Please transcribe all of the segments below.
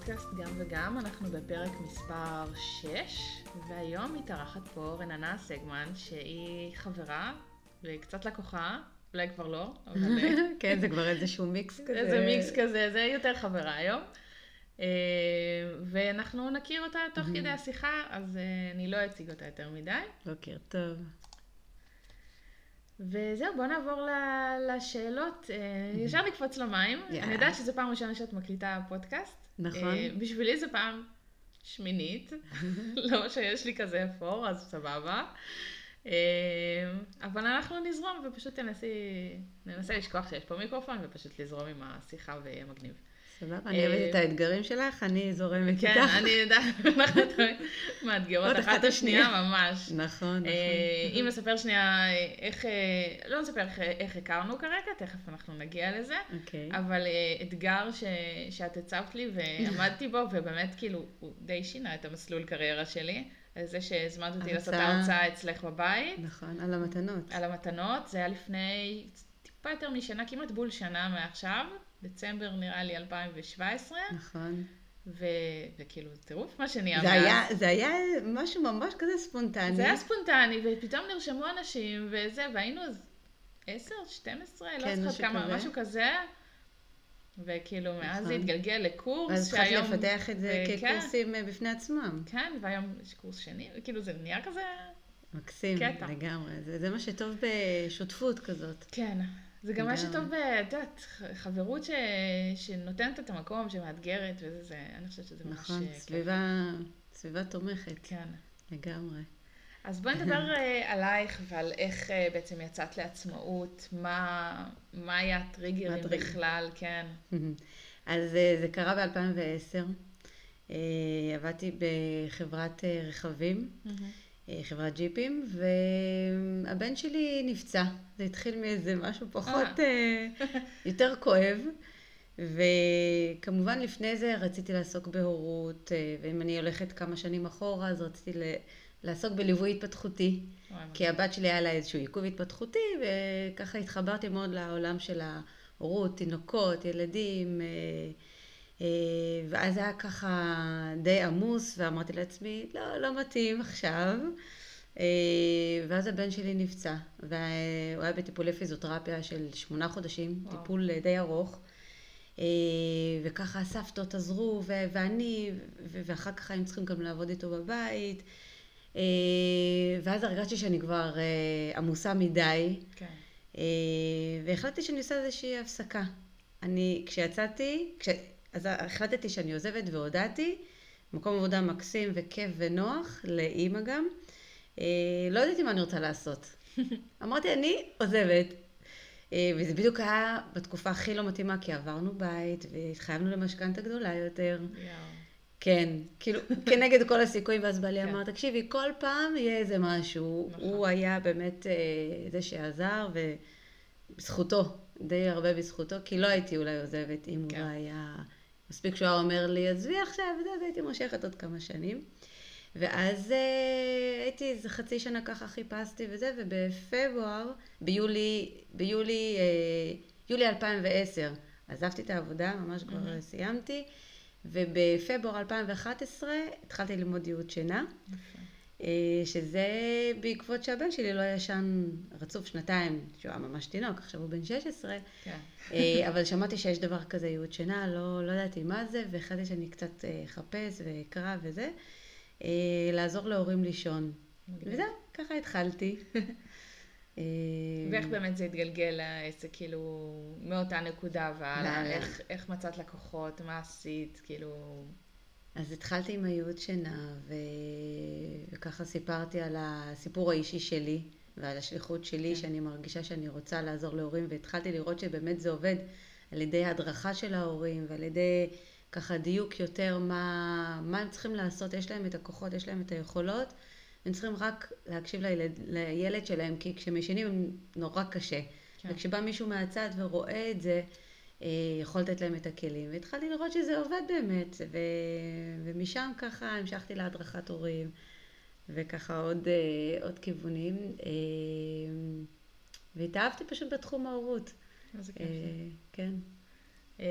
לפודקאסט גם וגם, אנחנו בפרק מספר 6, והיום מתארחת פה רננה סגמן, שהיא חברה וקצת לקוחה, אולי כבר לא, אבל... כן, זה כבר איזשהו מיקס כזה. איזה מיקס כזה, זה יותר חברה היום. אה, ואנחנו נכיר אותה תוך כדי השיחה, אז אה, אני לא אציג אותה יותר מדי. בוקר טוב. וזהו, בוא נעבור לשאלות. אה, ישר נקפוץ למים. אני יודעת שזו פעם ראשונה שאת מקליטה פודקאסט. נכון. אה, בשבילי זו פעם שמינית. לא שיש לי כזה אפור, אז סבבה. אה, אבל אנחנו נזרום ופשוט תנסי, ננסה לשכוח שיש פה מיקרופון ופשוט לזרום עם השיחה ויהיה מגניב. סבבה, אני אוהבת את האתגרים שלך, אני זורמת איתך. כן, אני יודעת, אנחנו מאתגרות אחת השנייה ממש. נכון, נכון. אה, אם נספר שנייה איך, אה, לא נספר איך, איך הכרנו כרגע, תכף אנחנו נגיע לזה, אוקיי. אבל אה, אתגר שאת הצבת לי ועמדתי בו, ובאמת כאילו, הוא די שינה את המסלול קריירה שלי, זה שהזמנת אותי לעשות. הרצאה אצלך בבית, נכון, על המתנות. על המתנות, זה היה לפני טיפה יותר משנה, כמעט בול שנה מעכשיו, דצמבר נראה לי 2017, נכון. ו, וכאילו, טירוף מה שנהיה זה. היה- זה היה משהו ממש כזה ספונטני. זה היה ספונטני, ופתאום נרשמו אנשים, וזה, והיינו אז 10, 12, לא כן, זוכרת משהו כמה. משהו כזה. וכאילו, מאז נכון. זה התגלגל לקורס, ואז התחלתי לפתח את זה וכן, כקורסים אה, בפני עצמם. כן, והיום יש קורס שני, וכאילו זה נהיה כזה, מקסים, קטע. לגמרי. זה זה מה שטוב בשותפות כזאת. כן. זה גם מה. שטוב, ב- את יודעת, חברות ש... שנותנת את המקום, שמאתגרת, וזה, זה, אני חושבת שזה ממש... נכון, אה, כיף. סביבה סביבה תומכת, כן. לגמרי. אז בואי נדבר אה, עלייך ועל איך אה, בעצם יצאת לעצמאות, מה, מה היה הטריגרים? בכלל, כן. אז אה, זה קרה ב-2010. עבדתי בחברת אה, רכבים, אה, חברת ג'יפים, והבן שלי נפצע. זה התחיל מאיזה משהו פחות, אה, יותר כואב. וכמובן לפני זה רציתי לעסוק בהורות, אה, ואם אני הולכת כמה שנים אחורה, אז רציתי לעסוק בליווי התפתחותי. כי הבת שלי היה לה איזשהו עיכוב התפתחותי, וככה התחברתי מאוד לעולם של ההורות, תינוקות, ילדים, אה, אה, ואז היה ככה די עמוס, ואמרתי לעצמי, לא, לא מתאים עכשיו. אה, ואז הבן שלי נפצע, והוא היה בטיפולי פיזיותרפיה של שמונה חודשים, וואו. טיפול אה, די ארוך. אה, וככה הסבתות עזרו, ו- ואני, ואחר כך היינו צריכים גם לעבוד איתו בבית. אה, ואז הרגשתי שאני כבר אה, עמוסה מדי, כן. אה, והחלטתי שאני עושה איזושהי הפסקה. אני, כשיצאתי, כש, אז החלטתי שאני עוזבת והודעתי, מקום עבודה מקסים וכיף ונוח, לאימא גם. אה, לא ידעתי מה אני רוצה לעשות. אמרתי, אני עוזבת. אה, וזה בדיוק היה בתקופה הכי לא מתאימה, כי עברנו בית והתחייבנו למשכנתה גדולה יותר. יואו. כן, כאילו, כנגד כל הסיכויים, ואז בעלי כן. אמר, תקשיבי, כל פעם יהיה איזה משהו. נכון. הוא היה באמת אה, זה שעזר, ובזכותו, די הרבה בזכותו, כי לא הייתי אולי עוזבת אם הוא כן. לא היה... מספיק שהוא היה אומר לי, עזבי עכשיו, וזה, הייתי מושכת עוד כמה שנים. ואז אה, הייתי איזה חצי שנה ככה חיפשתי וזה, ובפברואר, ביולי, ביולי, אה, יולי 2010, עזבתי את העבודה, ממש כבר מהמם. סיימתי, ובפברואר 2011 התחלתי ללמוד ייעוד שינה, יפה. אה, שזה בעקבות שהבן שלי לא ישן רצוף שנתיים, שהוא היה ממש תינוק, עכשיו הוא בן 16, כן. אה, אבל שמעתי שיש דבר כזה ייעוד שינה, לא, לא ידעתי מה זה, והחלטתי שאני קצת אה, אחפש ואקרא וזה, לעזור להורים לישון. וזהו, ככה התחלתי. ואיך באמת זה התגלגל לעסק, כאילו, מאותה נקודה והלאה. איך, איך מצאת לקוחות, מה עשית, כאילו, אז התחלתי עם הייעוד שינה, ו... וככה סיפרתי על הסיפור האישי שלי ועל השליחות שלי, כן. שאני מרגישה שאני רוצה לעזור להורים, והתחלתי לראות שבאמת זה עובד על ידי הדרכה של ההורים ועל ידי ככה דיוק יותר מה, מה הם צריכים לעשות, יש להם את הכוחות, יש להם את היכולות, הם צריכים רק להקשיב לילד, לילד שלהם, כי כשהם ישנים הם נורא קשה. כן. וכשבא מישהו מהצד ורואה את זה, יכול לתת להם את הכלים. והתחלתי לראות שזה עובד באמת, ו... ומשם ככה המשכתי להדרכת הורים, וככה עוד, אה, עוד כיוונים. אה, והתאהבתי פשוט בתחום ההורות. איזה כיף אה. כן. אה,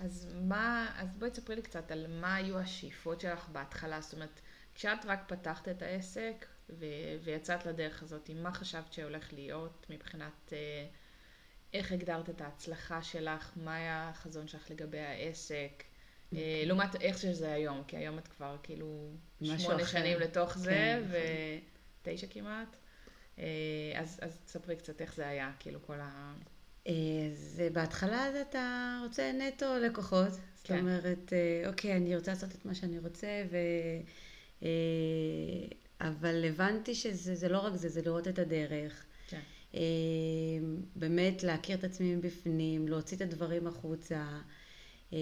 אז מה, אז בואי תספרי לי קצת על מה היו השאיפות שלך בהתחלה, זאת אומרת, כשאת רק פתחת את העסק ו- ויצאת לדרך הזאת, מה חשבת שהולך להיות מבחינת אה, איך הגדרת את ההצלחה שלך, מה היה החזון שלך לגבי העסק, אה, אוקיי. לעומת איך שזה היום, כי היום את כבר כאילו שמונה אחר. שנים לתוך זה, כן, ותשע כמעט. אה, אז, אז תספרי קצת איך זה היה, כאילו כל ה... אה, בהתחלה אז אתה רוצה נטו לקוחות. זאת כן. אומרת, אה, אוקיי, אני רוצה לעשות את מה שאני רוצה, ו... אה, אבל הבנתי שזה זה לא רק זה, זה לראות את הדרך. אה, באמת להכיר את עצמי מבפנים, להוציא את הדברים החוצה, אה,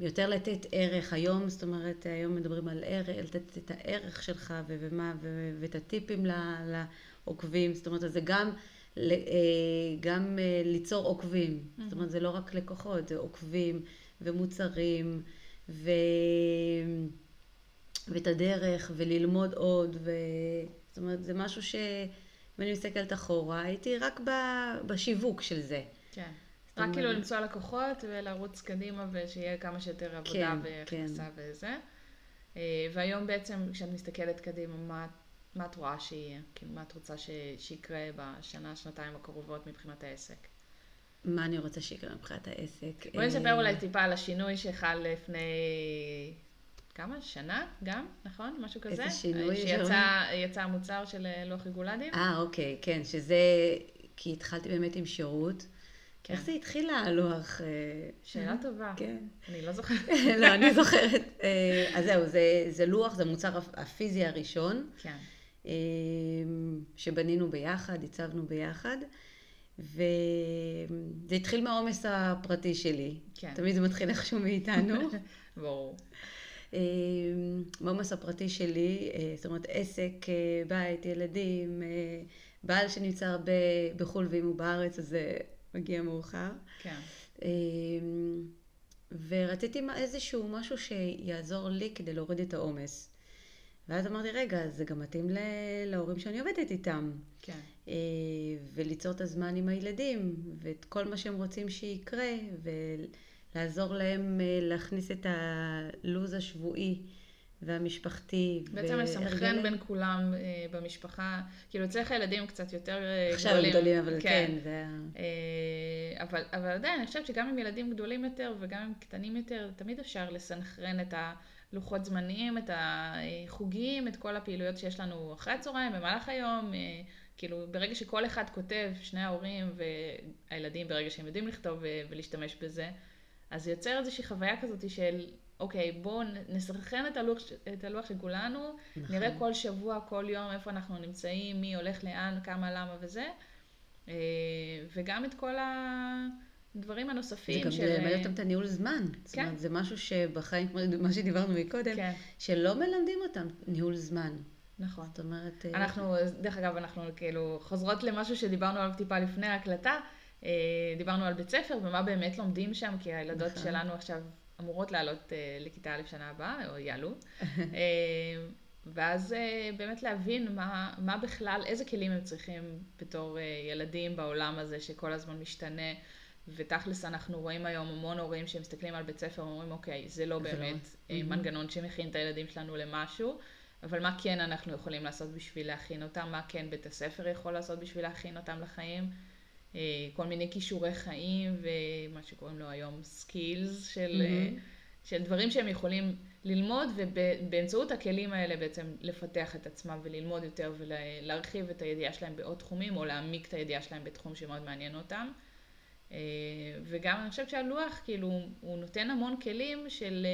יותר לתת ערך. היום, זאת אומרת, היום מדברים על ערך, לתת את הערך שלך ו- ומה, ו- ואת הטיפים לעוקבים, זאת אומרת, זה גם, אה, גם ליצור עוקבים, זאת אומרת, זה לא רק לקוחות, זה עוקבים ומוצרים, ו... ואת הדרך, וללמוד עוד, ו... זאת אומרת, זה משהו ש... אם אני מסתכלת אחורה, הייתי רק ב- בשיווק של זה. כן. רק כאילו אומרת- למצוא לקוחות ולרוץ קדימה ושיהיה כמה שיותר עבודה כן, והכנסה וזה. אה, והיום בעצם כשאת מסתכלת קדימה, מה, מה את רואה שיהיה? כאילו, מה את רוצה ש, שיקרה בשנה, שנתיים הקרובות מבחינת העסק? מה אני רוצה שיקרה מבחינת העסק? בואי נספר אה, אולי טיפה על השינוי שחל לפני... כמה? שנה גם, נכון? משהו כזה? איזה שינוי? שיצא יצא המוצר של אה, לוח רגולדים? אה, אוקיי, כן, שזה... כי התחלתי באמת עם שירות. כן. איך זה התחיל הלוח? אה, שאלה טובה. כן. אני לא זוכרת. לא, אני זוכרת. אה, אז זהו, זה, זה לוח, זה המוצר הפ- הפיזי הראשון, כן. שבנינו ביחד, הצבנו ביחד, וזה התחיל מהעומס הפרטי שלי. כן. תמיד זה מתחיל איכשהו מאיתנו. ברור. אה, בעומס הפרטי שלי, אה, זאת אומרת עסק, אה, בית, ילדים, אה, בעל שנמצא הרבה בחו"ל ואם הוא בארץ אז זה מגיע מאוחר. כן. אה, ורציתי איזשהו משהו שיעזור לי כדי להוריד את העומס. ואז אמרתי, רגע, זה גם מתאים להורים שאני עובדת איתם. כן. אה, וליצור את הזמן עם הילדים, ואת כל מה שהם רוצים שיקרה, ולעזור להם אה, להכניס את הלו"ז השבועי והמשפחתי. בעצם לסנכרן והרגלי- בין כולם אה, במשפחה. כאילו אצלך הילדים קצת יותר אה, עכשיו הם גדולים, אבל כן. כן, זה. אה, אבל, אבל עדיין, אני חושבת שגם עם ילדים גדולים יותר וגם עם קטנים יותר, תמיד אפשר לסנכרן את הלוחות זמנים, את החוגים, את כל הפעילויות שיש לנו אחרי הצהריים, במהלך היום. אה, כאילו, ברגע שכל אחד כותב, שני ההורים והילדים, ברגע שהם יודעים לכתוב ו- ולהשתמש בזה, אז זה יוצר איזושהי חוויה כזאת של, אוקיי, בואו נסנכרן את הלוח, את הלוח של כולנו, נכון. נראה כל שבוע, כל יום, איפה אנחנו נמצאים, מי הולך לאן, כמה, למה וזה. אה, וגם את כל הדברים זה הנוספים גם של... ללמד אותם את הניהול זמן. זאת כן. אומרת, זה משהו שבחיים, כמו מה שדיברנו מקודם, כן, שלא מלמדים אותם ניהול זמן. נכון. זאת אומרת... אה, אנחנו, דרך אגב, אנחנו כאילו חוזרות למשהו שדיברנו עליו טיפה לפני ההקלטה. אה, דיברנו על בית ספר ומה באמת לומדים שם, כי הילדות נכון. שלנו עכשיו אמורות לעלות אה, לכיתה א' שנה הבאה, או יעלו. אה, ואז באמת להבין מה, מה בכלל, איזה כלים הם צריכים בתור ילדים בעולם הזה שכל הזמן משתנה. ותכלס אנחנו רואים היום המון הורים שמסתכלים על בית ספר ואומרים, אוקיי, זה לא לא- באמת מהמם. מנגנון שמכין את הילדים שלנו למשהו, אבל מה כן אנחנו יכולים לעשות בשביל להכין אותם, מה כן בית הספר יכול לעשות בשביל להכין אותם לחיים. אה, כל מיני כישורי חיים ומה שקוראים לו היום סקילס של, מהמם. של דברים שהם יכולים ללמוד ובאמצעות הכלים האלה בעצם לפתח את עצמם וללמוד יותר ולהרחיב את הידיעה שלהם בעוד תחומים או להעמיק את הידיעה שלהם בתחום שמאוד מעניין אותם. אה, וגם אני חושבת שהלוח כאילו הוא נותן המון כלים של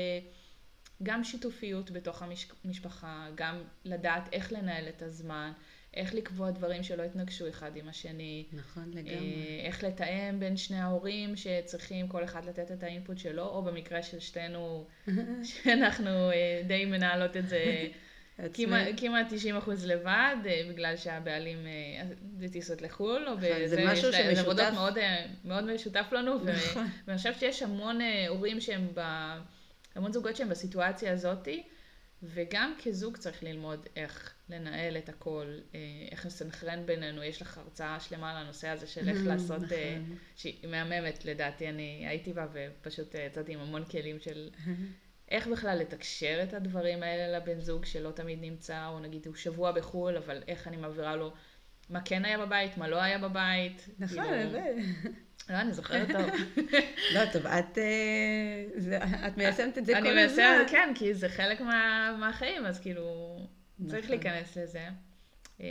גם שיתופיות בתוך המשפחה, גם לדעת איך לנהל את הזמן, איך לקבוע דברים שלא יתנגשו אחד עם השני, נכון, לגמרי. אה, איך לתאם בין שני ההורים שצריכים כל אחד לתת את האינפוט שלו, או במקרה של שתינו, שאנחנו אה, די מנהלות את זה כמעט, כמעט 90 אחוז לבד, אה, בגלל שהבעלים בטיסות לחו"ל, או נכון, זה בזה, משהו יש להם- זה עבודות שמשותף. מאוד, מאוד משותף לנו, נכון. ואני חושבת שיש המון הורים שהם, ב, המון זוגות שהם בסיטואציה הזאתי, וגם כזוג צריך ללמוד איך לנהל את הכל, אה, איך לסנכרן בינינו, יש לך הרצאה שלמה על הנושא הזה של איך לעשות, אה, נכון. שהיא מהממת לדעתי, אני הייתי בה ופשוט אה, יצאתי עם המון כלים של איך בכלל לתקשר את הדברים האלה לבן זוג שלא תמיד נמצא, או נגיד הוא שבוע בחו"ל, אבל איך אני מעבירה לו מה כן היה בבית, מה לא היה בבית. נכון, כאילו-. לא, אני זוכרת טוב. לא, טוב, את, אה, את מיישמת את זה כל אני הזמן. מנסה, כן, כי זה חלק מה, מהחיים, אז כאילו, צריך נכון. להיכנס לזה. אה,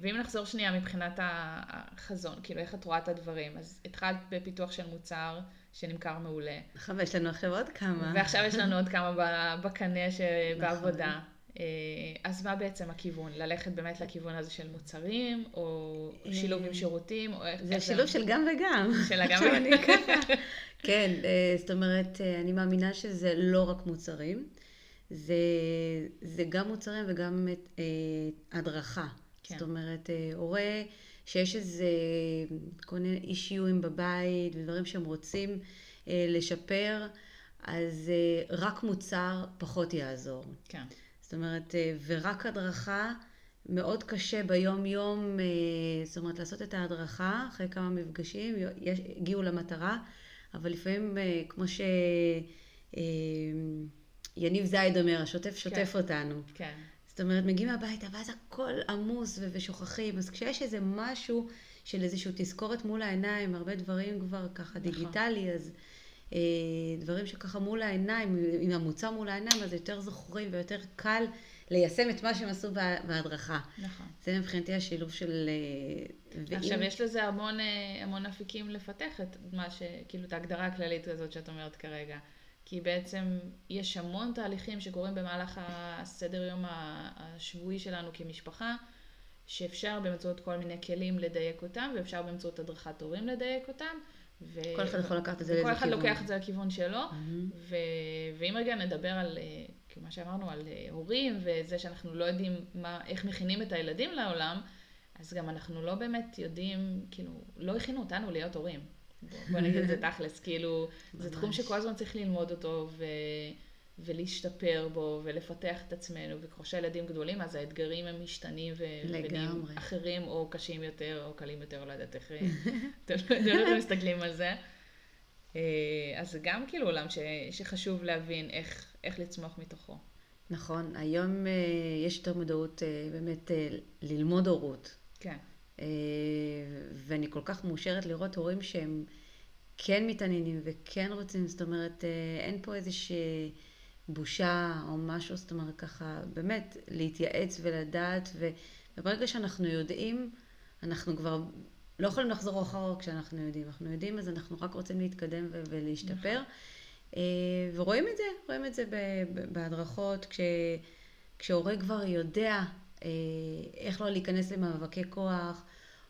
ואם נחזור שנייה מבחינת החזון, כאילו איך את רואה את הדברים, אז התחלת בפיתוח של מוצר שנמכר מעולה, נכון, ויש לנו עכשיו עוד כמה. ועכשיו יש לנו עוד כמה בקנה שבעבודה. נכון. אה, אז מה בעצם הכיוון? ללכת באמת לכיוון הזה של מוצרים, או שילוב עם שירותים, או איך... זה שילוב של גם וגם. של הגם וגם. כן, אה, זאת אומרת, אה, אני מאמינה שזה לא רק מוצרים, זה, זה גם מוצרים וגם אה, הדרכה. כן. זאת אומרת, אה, הורה שיש איזה כל מיני אישיואים בבית ודברים שהם רוצים אה, לשפר, אז אה, רק מוצר פחות יעזור. כן, זאת אומרת, אה, ורק הדרכה, מאוד קשה ביום-יום, אה, זאת אומרת, לעשות את ההדרכה אחרי כמה מפגשים, יש, הגיעו למטרה, אבל לפעמים, אה, כמו שיניב זייד אומר, השוטף שוטף כן. אותנו. כן, זאת אומרת, מגיעים הביתה ואז הכל עמוס ושוכחים, אז כשיש איזה משהו של איזושהי תזכורת מול העיניים, הרבה דברים כבר ככה נכון. דיגיטלי, אז דברים שככה מול העיניים, עם המוצר מול העיניים, אז יותר זוכרים ויותר קל ליישם את מה שהם עשו בה- בהדרכה. נכון. זה מבחינתי השילוב של... אה, ואם- עכשיו, יש לזה המון, אה, המון אפיקים לפתח את מה ש... כאילו, את ההגדרה הכללית הזאת שאת אומרת כרגע. כי בעצם יש המון תהליכים שקורים במהלך הסדר יום השבועי שלנו כמשפחה, שאפשר באמצעות כל מיני כלים לדייק אותם, ואפשר באמצעות הדרכת הורים לדייק אותם. ו... כל אחד יכול לקחת את זה לאיזה אחד כיוון. לוקח את זה לכיוון שלו. מהמם. ו... ואם רגע נדבר על, אה, כאילו מה שאמרנו, על אה, הורים וזה שאנחנו לא יודעים מה, איך מכינים את הילדים לעולם, אז גם אנחנו לא באמת יודעים, כאילו, לא הכינו אותנו להיות הורים. בוא- נגיד את זה תכלס, כאילו, זה תחום ממש. שכל הזמן צריך ללמוד אותו ו... ולהשתפר בו ולפתח את עצמנו, וככל שהילדים גדולים אז האתגרים הם משתנים ו... ונהיים לגמרי. אחרים או קשים יותר או קלים יותר, לא יודעת איך אתם לא איך מסתכלים על זה. אה, אז זה גם כאילו עולם ש... שחשוב להבין איך, איך לצמוח מתוכו. נכון, היום אה, יש יותר מודעות אה, באמת אה, ללמוד הורות. כן, אה, ואני כל כך מאושרת לראות הורים שהם כן מתעניינים וכן רוצים, זאת אומרת, אה, אין פה איזושהי בושה או משהו, זאת אומרת, ככה, באמת, להתייעץ ולדעת, ו- וברגע שאנחנו יודעים, אנחנו כבר לא יכולים לחזור אחורה כשאנחנו יודעים. אנחנו יודעים, אז אנחנו רק רוצים להתקדם ו- ולהשתפר. אה, ורואים את זה, רואים את זה בהדרכות, כש, כשהורה כבר יודע אה, איך לא להיכנס למאבקי כוח,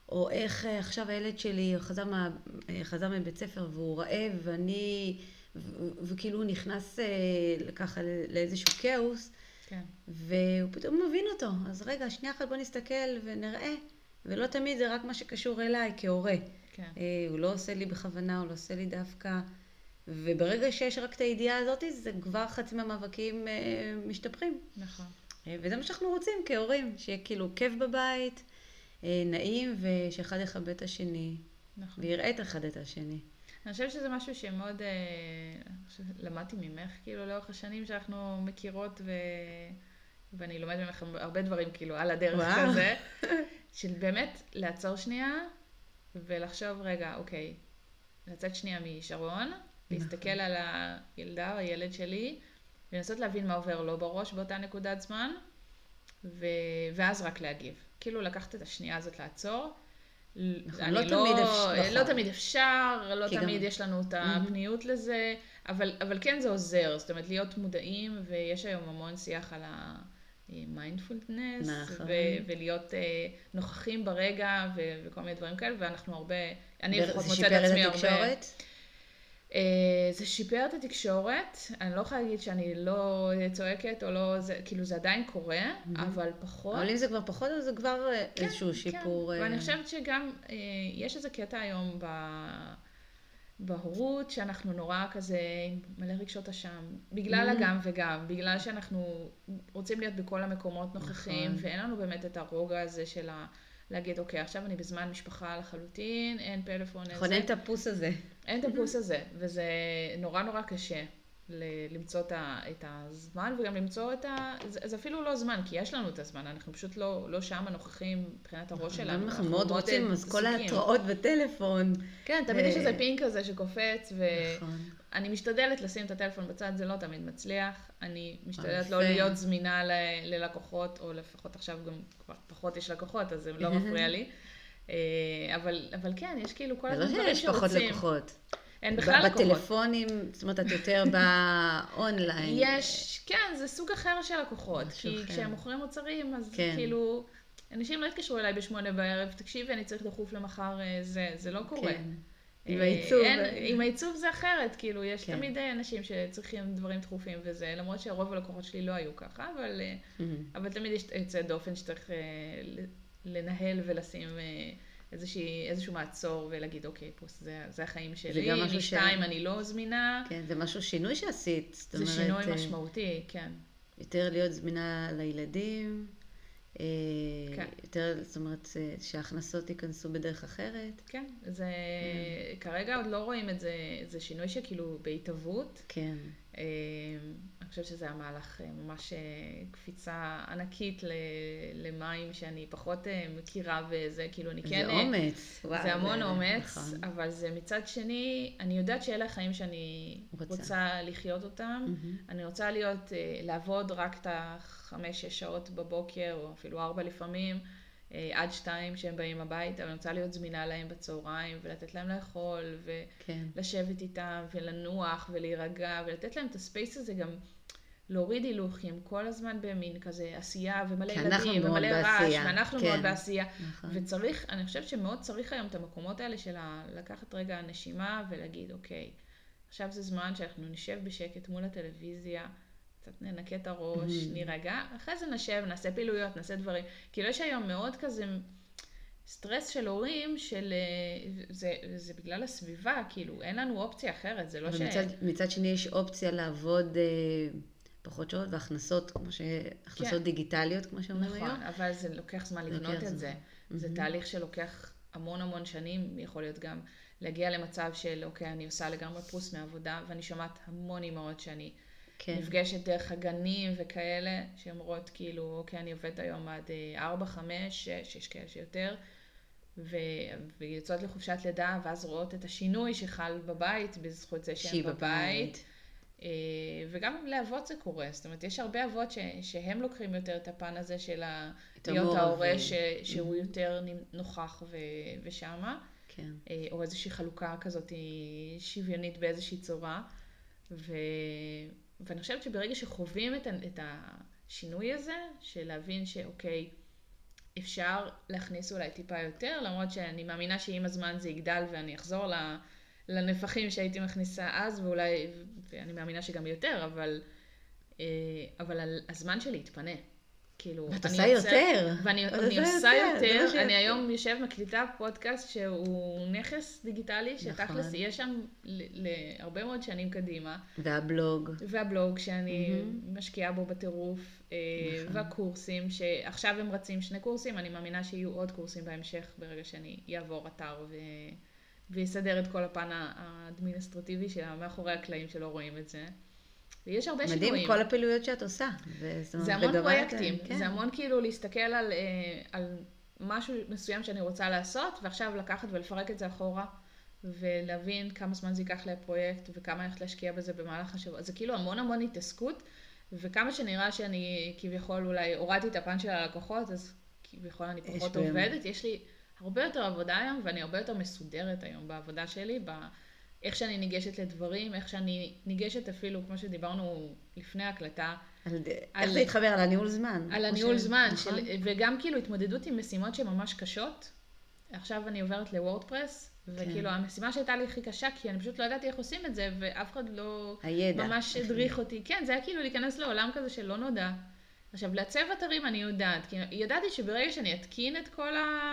או איך אה, עכשיו הילד שלי חזר, מה, חזר מבית ספר והוא רעב, ואני, וכאילו הוא נכנס אה, ככה לאיזשהו כאוס, כן, והוא פתאום מבין אותו. אז רגע, שנייה אחת בוא נסתכל ונראה. ולא תמיד זה רק מה שקשור אליי כהורה. כן, אה, הוא לא עושה לי בכוונה, הוא לא עושה לי דווקא. וברגע שיש רק את הידיעה הזאת, זה כבר חצי מהמאבקים אה, משתפרים. נכון. וזה מה שאנחנו רוצים כהורים, שיהיה כאילו כיף בבית, נעים, ושאחד יכבד את השני, נכון. ויראה את אחד את השני. אני חושבת שזה משהו שמאוד אה, למדתי ממך, כאילו, לאורך השנים שאנחנו מכירות, ו... ואני לומדת ממך הרבה דברים, כאילו, על הדרך וואו. כזה, של באמת לעצור שנייה ולחשוב, רגע, אוקיי, לצאת שנייה משרון, להסתכל על הילדה או הילד שלי, ולנסות להבין מה עובר לו בראש באותה נקודת זמן, ו... ואז רק להגיב. כאילו, לקחת את השנייה הזאת לעצור. נכון, אני לא תמיד אפשר, לא נכון. תמיד אפשר, לא כי גם- תמיד יש לנו את הפניות לזה, אבל, אבל כן זה עוזר, זאת אומרת להיות מודעים, ויש היום המון שיח על המיינדפולנס, נכון. ולהיות אה, נוכחים ברגע, ו- וכל מיני דברים כאלה, ואנחנו הרבה, אני זה לפחות מוצאת שיפר עצמי את הרבה... התקשורת? אה, זה שיפר את התקשורת, אני לא יכולה להגיד שאני לא צועקת או לא, זה, כאילו זה עדיין קורה, אבל פחות. אבל אם זה כבר פחות, אז זה כבר אה, כן, איזשהו כן. שיפור. אה, ואני חושבת שגם יש איזה קטע היום ב... בהורות, שאנחנו נורא כזה עם מלא רגשות אשם. בגלל הגם וגם, בגלל שאנחנו רוצים להיות בכל המקומות נוכחים, נכון. ואין לנו באמת את הרוגע הזה של ה... להגיד, אוקיי, עכשיו אני בזמן משפחה לחלוטין, אין פלאפון, אין נכון, זה. אין את הפוס הזה. אין את הפוס הזה, וזה נורא נורא קשה ל- למצוא את, ה, את הזמן, וגם למצוא את ה... זה, זה אפילו לא זמן, כי יש לנו את הזמן, אנחנו פשוט לא, לא שם הנוכחים מבחינת הראש שלנו. נכון, אנחנו מאוד רוצים, אז כל. ההתראות בטלפון. כן, תמיד יש ו- איזה פינק כזה שקופץ, נכון. ואני משתדלת לשים את הטלפון בצד, זה לא תמיד מצליח. אני משתדלת לא. להיות זמינה ל- ללקוחות, או לפחות עכשיו גם כבר פחות יש לקוחות, אז זה לא מפריע לי. אה, אבל, אבל כן, יש כאילו כל זה לא הזמן דברים שיש פחות שרוצים. לקוחות. אין בכלל לקוחות. בטלפונים, זאת אומרת, את יותר באונליין. יש, כן, זה סוג אחר של לקוחות. כי אחר. כשהם מוכרים מוצרים, אז כן. כאילו, אנשים לא יתקשרו אליי בשמונה בערב, תקשיבי, אני צריך דחוף למחר, אה, זה, זה לא קורה. כן. עם אה, העיצוב. אין, עם העיצוב זה אחרת, כאילו, יש כן. תמיד אנשים שצריכים דברים דחופים וזה, למרות שרוב הלקוחות שלי לא היו ככה, אבל, מהמם. אבל תמיד יש יוצא דופן שצריך לנהל ולשים אה, איזושהי, איזשהו מעצור ולהגיד, אוקיי, פה זה, זה החיים שלי, גם משהו ש- משתיים אני לא זמינה, כן, זה משהו, שינוי שעשית. זה אומרת, שינוי אה, משמעותי, כן. יותר להיות זמינה לילדים. אה, כן. יותר, זאת אומרת, שההכנסות ייכנסו בדרך אחרת. כן, זה Mm. כרגע עוד לא רואים את זה, זה שינוי שכאילו בהתהוות. כן. אה, אני חושבת שזה המהלך אה, ממש אה, קפיצה ענקית למים שאני פחות מכירה וזה, כאילו אני כן... זה אומץ. וואו, זה המון אומץ, נכון. אבל זה מצד שני, אני יודעת שאלה החיים שאני רוצה. רוצה, לחיות אותם. מהמם. אני רוצה להיות, לעבוד רק את החמש-שש שעות בבוקר, או אפילו ארבע לפעמים, עד שתיים שהם באים הביתה, אבל אני רוצה להיות זמינה להם בצהריים, ולתת להם לאכול, כן. ולשבת איתם, ולנוח, ולהירגע, ולתת להם את הספייס הזה גם. להוריד הילוך, כי הם כל הזמן במין כזה עשייה ומלא ילדים ומלא רעש, בעשייה, ואנחנו כן. מאוד בעשייה. נכון. וצריך, אני חושבת שמאוד צריך היום את המקומות האלה של לקחת רגע נשימה ולהגיד, אוקיי, עכשיו זה זמן שאנחנו נשב בשקט מול הטלוויזיה, קצת ננקה את הראש, Mhm. נירגע, אחרי זה נשב, נעשה פעילויות, נעשה דברים. כאילו יש היום מאוד כזה סטרס של הורים, של... אה, זה, זה בגלל הסביבה, כאילו, אין לנו אופציה אחרת, זה לא ש... מצד, מצד שני יש אופציה לעבוד אה, פחות שעות והכנסות, כמו ש... הכנסות כן. דיגיטליות, כמו שאומרים היום. נכון, אבל זה לוקח זמן זה לבנות את זמן. זה. זה מהמם. תהליך שלוקח המון המון שנים, יכול להיות גם להגיע למצב של, אוקיי, אני עושה לגמרי פוס מעבודה, ואני שומעת המון אימהות שאני כן. נפגשת דרך הגנים וכאלה, שאומרות כאילו, אוקיי, אני עובדת היום עד אה, 4, 5, 6, יש כאלה שיותר, ו... ויוצאות לחופשת לידה, ואז רואות את השינוי שחל בבית בזכות זה שהן בבית. אה, וגם לאבות זה קורה, זאת אומרת, יש הרבה אבות ש, שהם לוקחים יותר את הפן הזה של ה... להיות. ההורה ש, שהוא יותר נוכח ו, ושמה, כן. אה, או איזושהי חלוקה כזאת שוויונית באיזושהי צורה. ו, ואני חושבת שברגע שחווים את, את השינוי הזה, של להבין שאוקיי, אפשר להכניס אולי טיפה יותר, למרות שאני מאמינה שעם הזמן זה יגדל ואני אחזור לנפחים שהייתי מכניסה אז, ואולי, ואני מאמינה שגם יותר, אבל, אה, אבל הזמן שלי יתפנה. כאילו, ואת עושה יוצא- יותר. ואני עושה עושה יותר, יותר. אני היום יושב מקליטה פודקאסט שהוא נכס דיגיטלי, שתכלס נכון. יהיה שם להרבה מאוד שנים קדימה. והבלוג. והבלוג שאני מהמם. משקיעה בו בטירוף, אה, נכון. והקורסים, שעכשיו הם רצים שני קורסים, אני מאמינה שיהיו עוד קורסים בהמשך, ברגע שאני אעבור אתר ו... ויסדר את כל הפן האדמיניסטרטיבי של מאחורי הקלעים שלא רואים את זה. ויש הרבה מדהים שינויים. כל הפעילויות שאת עושה. זה המון פרויקטים, כן. זה המון כאילו להסתכל על, אה, על משהו מסוים שאני רוצה לעשות, ועכשיו לקחת ולפרק את זה אחורה, ולהבין כמה זמן זה ייקח לפרויקט, וכמה אני הולכת להשקיע בזה במהלך השבוע. זה כאילו המון המון התעסקות, וכמה שנראה שאני כביכול אולי הורדתי את הפן של הלקוחות, אז כביכול אני פחות. עובדת. יש לי הרבה יותר עבודה היום, ואני הרבה יותר מסודרת היום בעבודה שלי, ב... איך שאני ניגשת לדברים, איך שאני ניגשת אפילו, כמו שדיברנו לפני ההקלטה, על- על- איך זה התחבר? על הניהול זמן. על הניהול ש- זמן, נכון? של, וגם כאילו התמודדות עם משימות שהן ממש קשות. עכשיו אני עוברת לוורדפרס, וכאילו המשימה שהייתה לי הכי קשה, כי אני פשוט לא ידעתי איך עושים את זה, ואף אחד לא הידע. ממש הדריך אותי. כן, זה היה כאילו להיכנס לעולם כזה שלא נודע. עכשיו, לעצב אתרים אני יודעת, כי ידעתי שברגע שאני אתקין את כל ה...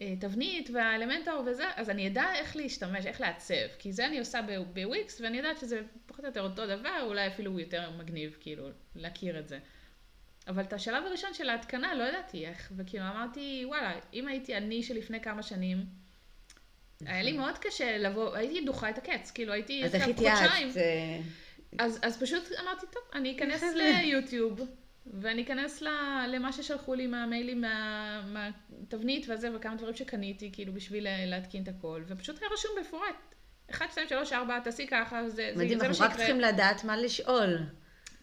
אה, תבנית והאלמנטור וזה, אז אני אדע איך להשתמש, איך לעצב, כי זה אני עושה בוויקס, ואני יודעת שזה פחות או יותר אותו דבר, אולי אפילו יותר מגניב, כאילו, להכיר את זה. אבל את השלב הראשון של ההתקנה לא ידעתי איך, וכאילו אמרתי, וואלה, אם הייתי אני שלפני כמה שנים, היה לי מאוד קשה לבוא, הייתי דוחה את הקץ, כאילו הייתי אז איך. התייעצת? אז, אז פשוט אמרתי, טוב, אני אכנס? ליוטיוב, ואני אכנס למה ששלחו לי מהמיילים, מה- מהתבנית וזה, וכמה דברים שקניתי, כאילו, בשביל להתקין את הכל, ופשוט היה רשום במפורט. 1, 2, 3, 4, תעשי ככה, זה, זה, מדהים, זה מה אנחנו רק שיקרה. צריכים לדעת מה לשאול.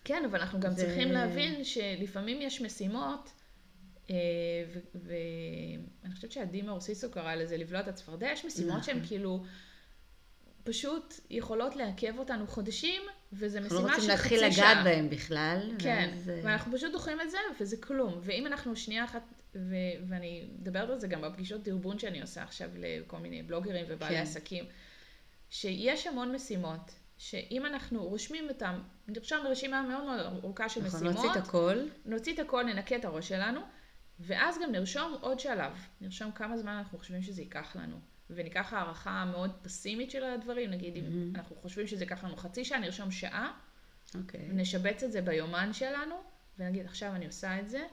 כן, אבל אנחנו גם זה- צריכים להבין שלפעמים יש משימות, אה, ואני חושבת שעדי מאורסיסו קרא לזה לבלוע את הצפרדע, יש משימות שהן נכון. כאילו פשוט יכולות לעכב אותנו חודשים, וזו אנחנו לא משימה רוצים של להתחיל חצי לגעת שעה. בהם בכלל. כן, ואז, אה, ואנחנו פשוט דוחים את זה, וזה כלום. ואם אנחנו שנייה אחת, ו- ואני מדברת על זה גם בפגישות דרבון שאני עושה עכשיו לכל מיני בלוגרים ובעלי כן. עסקים, שיש המון משימות, שאם אנחנו רושמים אותם, נרשום רשימה מאוד מאוד ארוכה של נכון, משימות, נוציא את הכל. נוציא את הכל, ננקה את הראש שלנו, ואז גם נרשום עוד שלב. נרשום כמה זמן אנחנו חושבים שזה ייקח לנו. וניקח הערכה מאוד פסימית של הדברים, נגיד אם מהמם. אנחנו חושבים שזה ייקח לנו חצי שעה, נרשום שעה, אוקיי. נשבץ את זה ביומן שלנו, ונגיד עכשיו אני עושה את זה,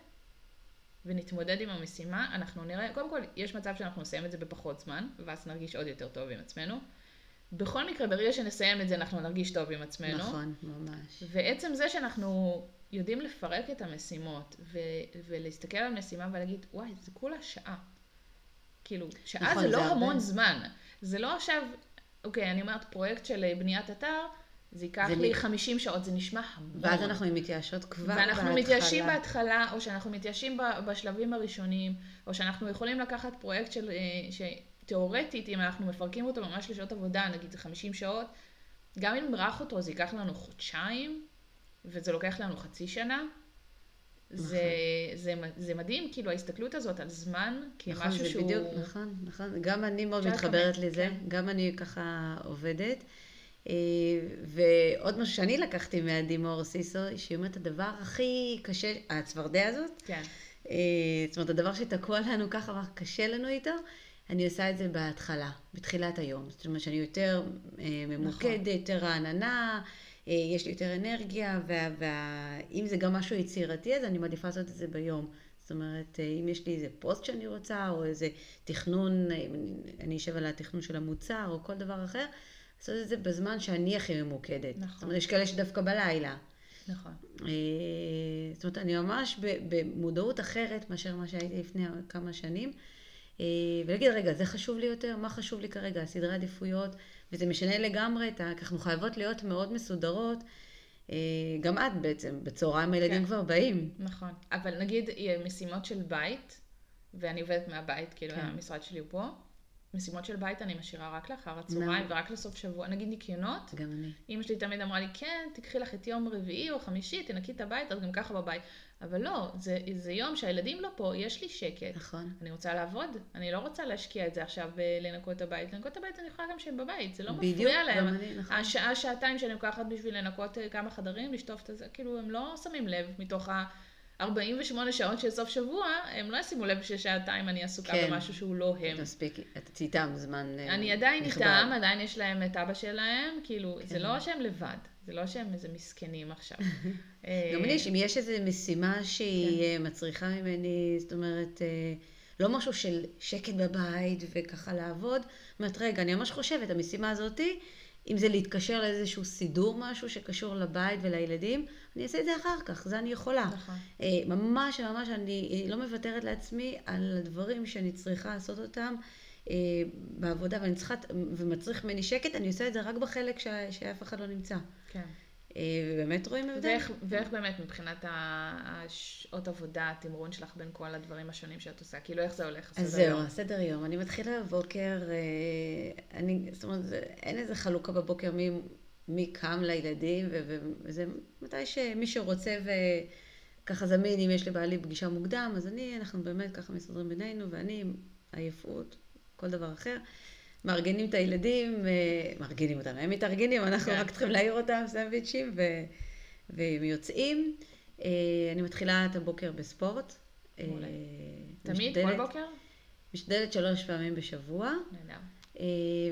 ונתמודד עם המשימה, אנחנו נראה, קודם כל, יש מצב שאנחנו נסיים את זה בפחות זמן, ואז נרגיש עוד יותר טוב עם עצמנו. בכל מקרה, ברגע שנסיים את זה, אנחנו נרגיש טוב עם עצמנו. נכון, ממש. ועצם זה שאנחנו יודעים לפרק את המשימות, ו- ולהסתכל על משימה ולהגיד, וואי, זה כולה שעה. כאילו, שעה נכון, זה זה לא הרבה. המון זמן. זה לא עכשיו, אוקיי, אני אומרת, פרויקט של אה, בניית אתר, זה ייקח זה לי נ- 50 שעות, זה נשמע המון. ואז אנחנו מתייאשות כבר בהתחלה. ואנחנו מתייאשים בהתחלה, או שאנחנו מתייאשים בשלבים הראשונים, או שאנחנו יכולים לקחת פרויקט של, אה, שתיאורטית, אם אנחנו מפרקים אותו ממש לשעות עבודה, נגיד זה 50 שעות, גם אם נמרח אותו זה ייקח לנו חודשיים, וזה לוקח לנו חצי שנה. זה, זה, זה מדהים, כאילו ההסתכלות הזאת על זמן, נכון, כמשהו זה שהוא... בדיוק, נכון, נכון. גם אני מאוד מתחברת לכמת, לזה, כן. גם אני ככה עובדת. אה, ועוד משהו שאני לקחתי מעדי מור סיסו, שהיא אומרת, הדבר הכי קשה, הצפרדע הזאת, כן, אה, זאת אומרת, הדבר שתקוע לנו ככה, קשה לנו איתו, אני עושה את זה בהתחלה, בתחילת היום. זאת אומרת שאני יותר אה, ממוקדת, יותר רעננה, יש לי יותר אנרגיה, ואם זה גם משהו יצירתי, אז אני מעדיפה לעשות את זה ביום. זאת אומרת, אה, אם יש לי איזה פוסט שאני רוצה, או איזה תכנון, אה, אני- אשב על התכנון של המוצר, או כל דבר אחר, לעשות את זה בזמן שאני הכי ממוקדת. נכון. זאת אומרת, יש כאלה שדווקא בלילה. נכון. אה, זאת אומרת, אני ממש במודעות אחרת מאשר מה שהייתי לפני כמה שנים. אה, ולהגיד, רגע, זה חשוב לי יותר? מה חשוב לי כרגע? סדרי עדיפויות, וזה משנה לגמרי את ה... כי אנחנו חייבות להיות מאוד מסודרות. אה, גם את בעצם, בצהריים הילדים כן. כבר באים. נכון. אבל נגיד משימות של בית, ואני עובדת מהבית, כאילו כן. המשרד שלי הוא פה, משימות של בית אני משאירה רק לאחר הצהריים. ורק לסוף שבוע. נגיד ניקיונות, גם אני. אמא שלי תמיד אמרה לי, כן, תקחי לך את יום רביעי או חמישי, תנקי את הבית, את גם ככה בבית. אבל לא, זה, זה יום שהילדים לא פה, יש לי שקט. נכון. אני רוצה לעבוד, אני לא רוצה להשקיע את זה עכשיו בלנקות את הבית. לנקות את הבית אני יכולה גם שהם בבית, זה לא בדיוק, מפריע להם. גם אני, נכון. השעה, שעתיים שאני לוקחת בשביל לנקות אה, כמה חדרים, לשטוף את זה, כאילו הם לא שמים לב מתוך ה-48 שעות של סוף שבוע, הם לא ישימו לב ששעתיים אני עסוקה כן. במשהו שהוא לא הם. מספיק, את איתם זמן אה, אני עדיין נכבד. איתם, עדיין יש להם את אבא שלהם, כאילו, זה כן. לא שהם לבד, זה לא שהם איזה מסכנים עכשיו. אה, גם לי, אם יש איזו משימה שהיא כן. אה, מצריכה ממני, זאת אומרת, לא משהו של שקט בבית וככה לעבוד, זאת אומרת, רגע, אני ממש חושבת, המשימה הזאתי, אם זה להתקשר לאיזשהו סידור משהו שקשור לבית ולילדים, אני אעשה את זה אחר כך, זה אני יכולה. נכון. אה, ממש ממש אני אה, לא מוותרת לעצמי על הדברים שאני צריכה לעשות אותם אה, בעבודה, ואני צריכה, ומצריך ממני שקט, אני עושה את זה רק בחלק שה- שאף אחד לא נמצא. כן. אה, ובאמת רואים הבדל. ואיך, ואיך באמת מבחינת השעות עבודה, התמרון שלך בין כל הדברים השונים שאת עושה? כאילו, איך זה הולך? אז זהו? הסדר יום. אני מתחילה בבוקר, אה, אני, זאת אומרת, אין איזה חלוקה בבוקר מי, מי קם לילדים, וזה מתי שמי שרוצה וככה זמין, אם יש לבעלי פגישה מוקדם, אז אני, אנחנו באמת ככה מסתדרים בינינו, ואני, עייפות, כל דבר אחר. מארגנים את הילדים, אה, מארגנים אותם, הם מתארגנים, אנחנו כן. רק צריכים להעיר אותם סנדוויצ'ים, ו- והם יוצאים. אה, אני מתחילה את הבוקר בספורט. אה, מעולה. תמיד? כל בוקר? משתדלת שלוש פעמים בשבוע. נהדר.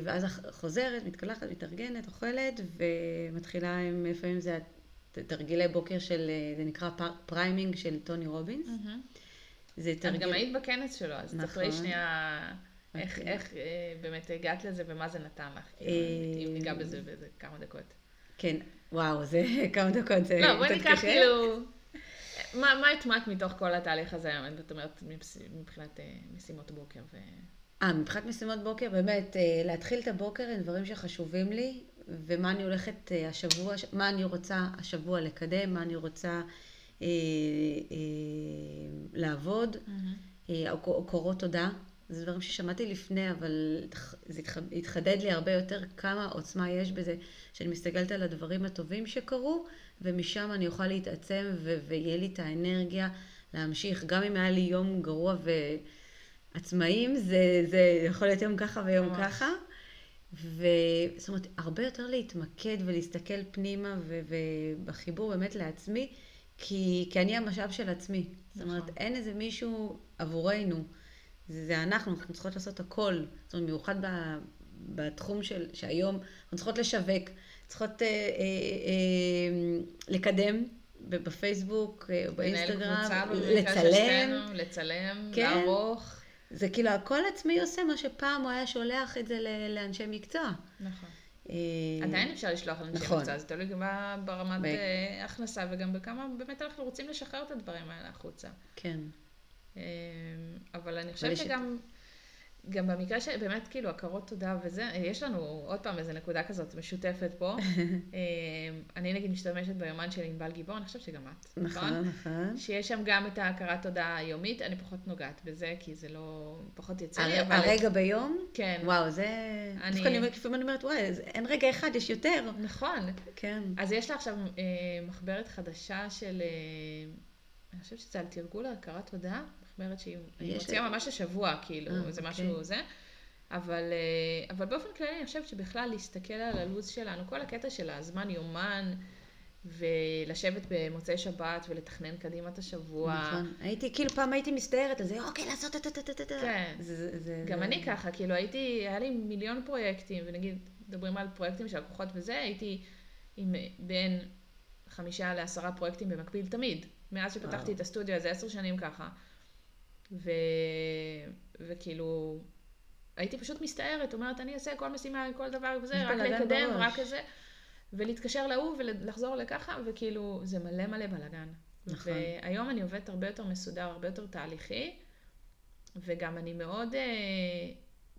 ואז חוזרת, מתקלחת, מתארגנת, אוכלת, ומתחילה עם, לפעמים זה תרגילי בוקר של, זה נקרא priming של טוני רובינס. זה תרגיל... את גם היית בכנס שלו, אז נכון. תספרי שנייה איך. איך אה, באמת הגעת לזה ומה זה נתן לך, כאילו, אם ניגע בזה באיזה כמה דקות. כן, וואו, זה כמה דקות, זה לא, בואי ניקח כאילו, מה, מה הטמעת מתוך כל התהליך הזה, זאת אומרת, מבחינת משימות בוקר ו... אה, מבחינת משימות בוקר, באמת, אה, להתחיל את הבוקר עם דברים שחשובים לי, ומה אני הולכת אה, השבוע, מה אני רוצה השבוע לקדם, מה אני רוצה אה, אה, לעבוד, mm-hmm. אה, או קורות תודה. זה דברים ששמעתי לפני, אבל זה התחדד לי הרבה יותר כמה עוצמה יש בזה, שאני מסתכלת על הדברים הטובים שקרו, ומשם אני אוכל להתעצם ו- ויהיה לי את האנרגיה להמשיך, גם אם היה לי יום גרוע ו... עצמאים זה, זה יכול להיות יום ככה ויום ממש. ככה. וזאת אומרת, הרבה יותר להתמקד ולהסתכל פנימה ובחיבור באמת לעצמי, כי, כי אני המשאב של עצמי. נכון. זאת אומרת, נכון. אין איזה מישהו עבורנו. זה, זה אנחנו, אנחנו צריכות לעשות הכל. זאת אומרת, במיוחד ב, בתחום של, שהיום אנחנו צריכות לשווק, צריכות אה, אה, אה, לקדם בפייסבוק, אה, באינסטגרם, לצלם. לצלם, כן. לערוך. זה כאילו הכל עצמי עושה מה שפעם הוא היה שולח את זה לאנשי מקצוע. נכון. אה, עדיין אפשר לשלוח לאנשי נכון. מקצוע, זה תלוי גם ברמת אה, הכנסה וגם בכמה באמת אנחנו רוצים לשחרר את הדברים האלה החוצה. כן. אה, אבל אני חושבת שגם... גם במקרה שבאמת כאילו הכרות תודה וזה, יש לנו עוד פעם איזה נקודה כזאת משותפת פה. אה, אני נגיד משתמשת ביומן של ענבל גיבור, אני חושבת שגם את, נכון? נכון, נכון. שיש שם גם את ההכרת תודה היומית, אני פחות נוגעת בזה, כי זה לא, פחות יצא לי, אבל... הרגע ביום? כן. וואו, זה... אני... דווקא אני אומרת, לפעמים אני אומרת, וואי, אין רגע אחד, יש יותר. נכון. כן. אז יש לה עכשיו אה, מחברת חדשה של, אה, אני חושבת שזה על תרגול הכרת תודה. אומרת שהיא מוציאה ממש השבוע, כאילו, אה, זה משהו אוקיי. זה. אבל, אה, אבל באופן כללי אני חושבת שבכלל להסתכל על הלו"ז שלנו, כל הקטע של הזמן יומן, ולשבת במוצאי שבת ולתכנן קדימה את השבוע. נכון. הייתי, כאילו פעם הייתי מסתערת על זה, אוקיי, לעשות את זה, את זה. כן. גם אני ככה, כאילו הייתי, היה לי מיליון פרויקטים, ונגיד, מדברים על פרויקטים של לקוחות וזה, הייתי עם בין חמישה לעשרה פרויקטים במקביל תמיד. מאז שפתחתי את הסטודיו הזה, עשר שנים ככה. ו... וכאילו, הייתי פשוט מסתערת, אומרת, אני אעשה כל משימה, כל דבר וזה, רק לקדם, רק כזה, ולהתקשר להוא ולחזור לככה, וכאילו, זה מלא מלא בלאגן. נכון. והיום אני עובדת הרבה יותר מסודר, הרבה יותר תהליכי, וגם אני מאוד אה,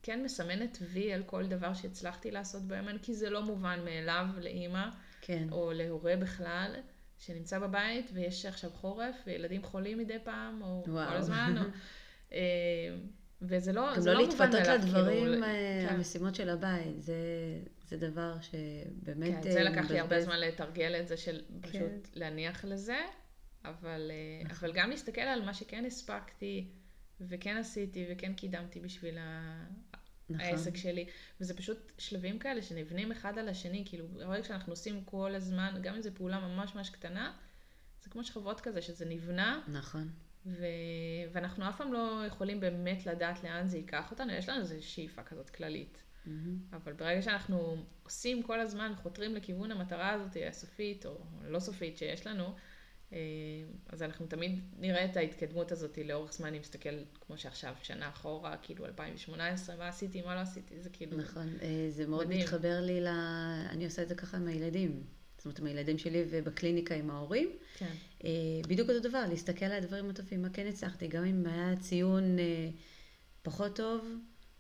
כן מסמנת וי על כל דבר שהצלחתי לעשות ביומן, כי זה לא מובן מאליו לאימא, כן. או להורה בכלל. שנמצא בבית ויש עכשיו חורף וילדים חולים מדי פעם, או וואו. כל הזמן, או, אה, וזה לא, זה לא, לא. גם להתפתות לדברים, כאילו, אה, כן. המשימות של הבית, זה, זה דבר שבאמת... כן, זה לקח לי הרבה זמן לתרגל את זה, של כן. פשוט להניח לזה, אבל, אה. אבל גם להסתכל על מה שכן הספקתי, וכן עשיתי, וכן קידמתי בשביל נכון. העסק שלי. וזה פשוט שלבים כאלה שנבנים אחד על השני, כאילו, רואה שאנחנו עושים כל הזמן, גם אם זו פעולה ממש ממש קטנה, זה כמו שכבות כזה, שזה נבנה. נכון. ו... ואנחנו אף פעם לא יכולים באמת לדעת לאן זה ייקח אותנו, יש לנו איזו שאיפה כזאת כללית. Mm-hmm. אבל ברגע שאנחנו עושים כל הזמן, חותרים לכיוון המטרה הזאת הסופית, או לא סופית שיש לנו, אז אנחנו תמיד נראה את ההתקדמות הזאת לאורך זמן, אם נסתכל כמו שעכשיו, שנה אחורה, כאילו 2018, מה עשיתי, מה לא עשיתי, זה כאילו... נכון, אה, זה מאוד מדהים. מתחבר לי ל... אני עושה את זה ככה עם הילדים. זאת אומרת, עם הילדים שלי ובקליניקה עם ההורים. כן. אה, בדיוק אותו דבר, להסתכל על הדברים הטובים, מה כן הצלחתי, גם אם היה ציון פחות טוב,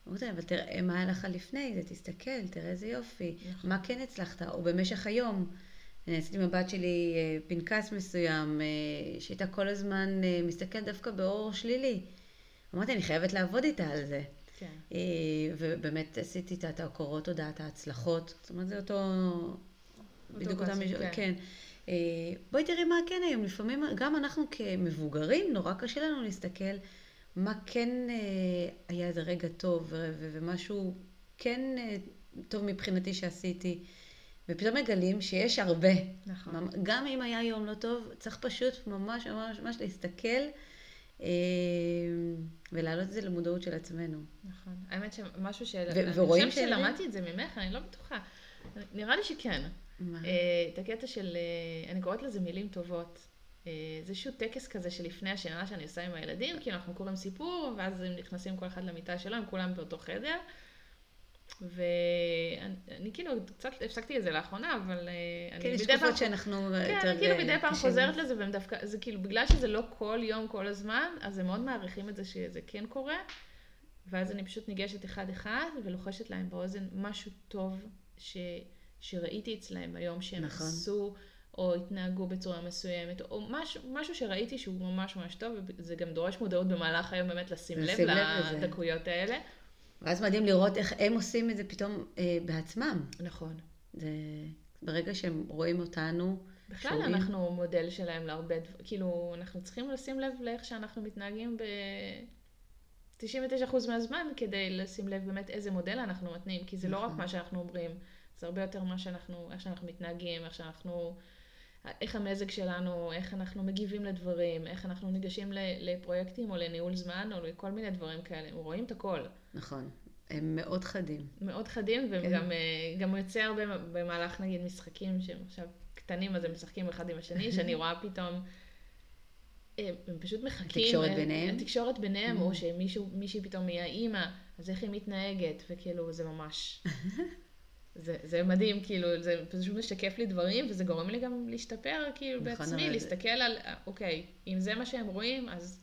אמרתי אבל תראה מה היה לך לפני זה, תסתכל, תראה איזה יופי, נכון. מה כן הצלחת, או במשך היום. אני עשיתי עם הבת שלי אה, פנקס מסוים, אה, שהייתה כל הזמן אה, מסתכלת דווקא באור שלילי. אמרתי, אני חייבת לעבוד איתה על זה. כן. ובאמת עשיתי איתה את הקורות הודעת ההצלחות. זאת אומרת, זה אותו... בדיוק אותה מישהו, כן. כן. בואי תראי מה כן היום. לפעמים, גם אנחנו כמבוגרים, נורא קשה לנו להסתכל מה כן היה איזה רגע טוב, ומשהו כן טוב מבחינתי שעשיתי. ופתאום מגלים שיש הרבה. נכון. גם אם היה יום לא טוב, צריך פשוט ממש ממש ממש להסתכל ולהעלות את זה למודעות של עצמנו. נכון. האמת שמשהו של... ו- ורואים אני חושבת שלמדתי את זה ממך, אני לא בטוחה. נראה לי שכן. מה? אה, את הקטע של, אה, אני קוראת לזה מילים טובות. אה, זה איזשהו טקס כזה שלפני השינה שאני עושה עם הילדים, כאילו אנחנו קוראים סיפור, ואז הם נכנסים כל אחד למיטה שלו, הם כולם באותו חדר. ואני כאילו קצת הפסקתי את זה לאחרונה, אבל אני כן, יש מדי פעם... תקופות שאנחנו כן, יותר אני כאילו מדי פעם קשים. חוזרת לזה, והם דווקא, זה כאילו, בגלל שזה לא כל יום, כל הזמן, אז הם מאוד מעריכים את זה שזה כן קורה, ואז אני פשוט ניגשת אחד-אחד ולוחשת להם באוזן משהו טוב ש, שראיתי אצלהם היום שהם נכון. עשו, או התנהגו בצורה מסוימת, או משהו, משהו שראיתי שהוא ממש ממש טוב, וזה גם דורש מודעות במהלך היום באמת לשים לב לשים לב לזה. לדקויות האלה. ואז מדהים לראות איך הם עושים את זה פתאום אה, בעצמם. נכון. זה, ברגע שהם רואים אותנו, בכלל שומעים. אנחנו מודל שלהם להרבה דברים, כאילו, אנחנו צריכים לשים לב לאיך שאנחנו מתנהגים ב-99% מהזמן, כדי לשים לב באמת איזה מודל אנחנו מתנים, כי זה לא רק נכון. מה שאנחנו אומרים, זה הרבה יותר מה שאנחנו, איך שאנחנו מתנהגים, איך שאנחנו, איך המזג שלנו, איך אנחנו מגיבים לדברים, איך אנחנו ניגשים לפרויקטים או לניהול זמן או לכל מיני דברים כאלה, הם רואים את הכל. נכון, הם מאוד חדים. מאוד חדים, והם כן. גם, אה, גם יוצא הרבה במהלך נגיד משחקים שהם עכשיו קטנים, אז הם משחקים אחד עם השני, שאני רואה פתאום, אה, הם פשוט מחכים. התקשורת אה, ביניהם? התקשורת ביניהם, Mm. או שמישהי פתאום היא האימא, אז איך היא מתנהגת, וכאילו זה ממש... זה, זה מדהים, כאילו, זה פשוט משקף לי דברים, וזה גורם לי גם להשתפר, כאילו, נכון, בעצמי, אבל- להסתכל על, אה, אוקיי, אם זה מה שהם רואים, אז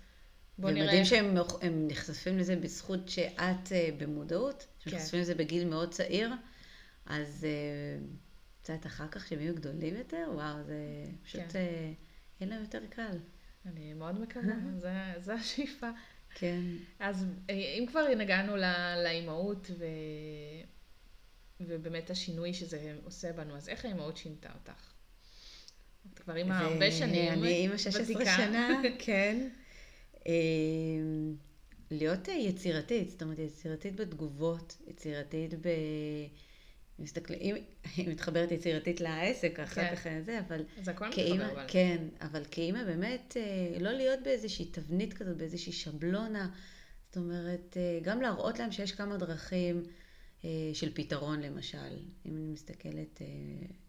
בוא זה נראה. מדהים שהם הם נחשפים לזה בזכות שאת אה, במודעות, כן. שנחשפים לזה בגיל מאוד צעיר, אז אה, קצת אחר כך שהם יהיו גדולים יותר, וואו, זה פשוט, כן. אה, יהיה להם יותר קל. אני מאוד מקווה, זה, זה השאיפה. כן. אז אם כבר נגענו לאימהות ו... ובאמת השינוי שזה עושה בנו, אז איך האימהות שינתה אותך? את כבר אימא הרבה שנים, אני אימא 16 ותיקה. שנה, כן. אה, להיות אה, יצירתית, זאת אומרת, יצירתית בתגובות, יצירתית ב... מסתכלים, אם היא מתחברת יצירתית לעסק, אחר כן. כך זה, אבל אז הכל כאימא, מתחבר אבל. כן, אבל כאימא באמת, אה, לא להיות באיזושהי תבנית כזאת, באיזושהי שבלונה. זאת אומרת, אה, גם להראות להם שיש כמה דרכים אה, של פתרון, למשל. אם אני מסתכלת אה,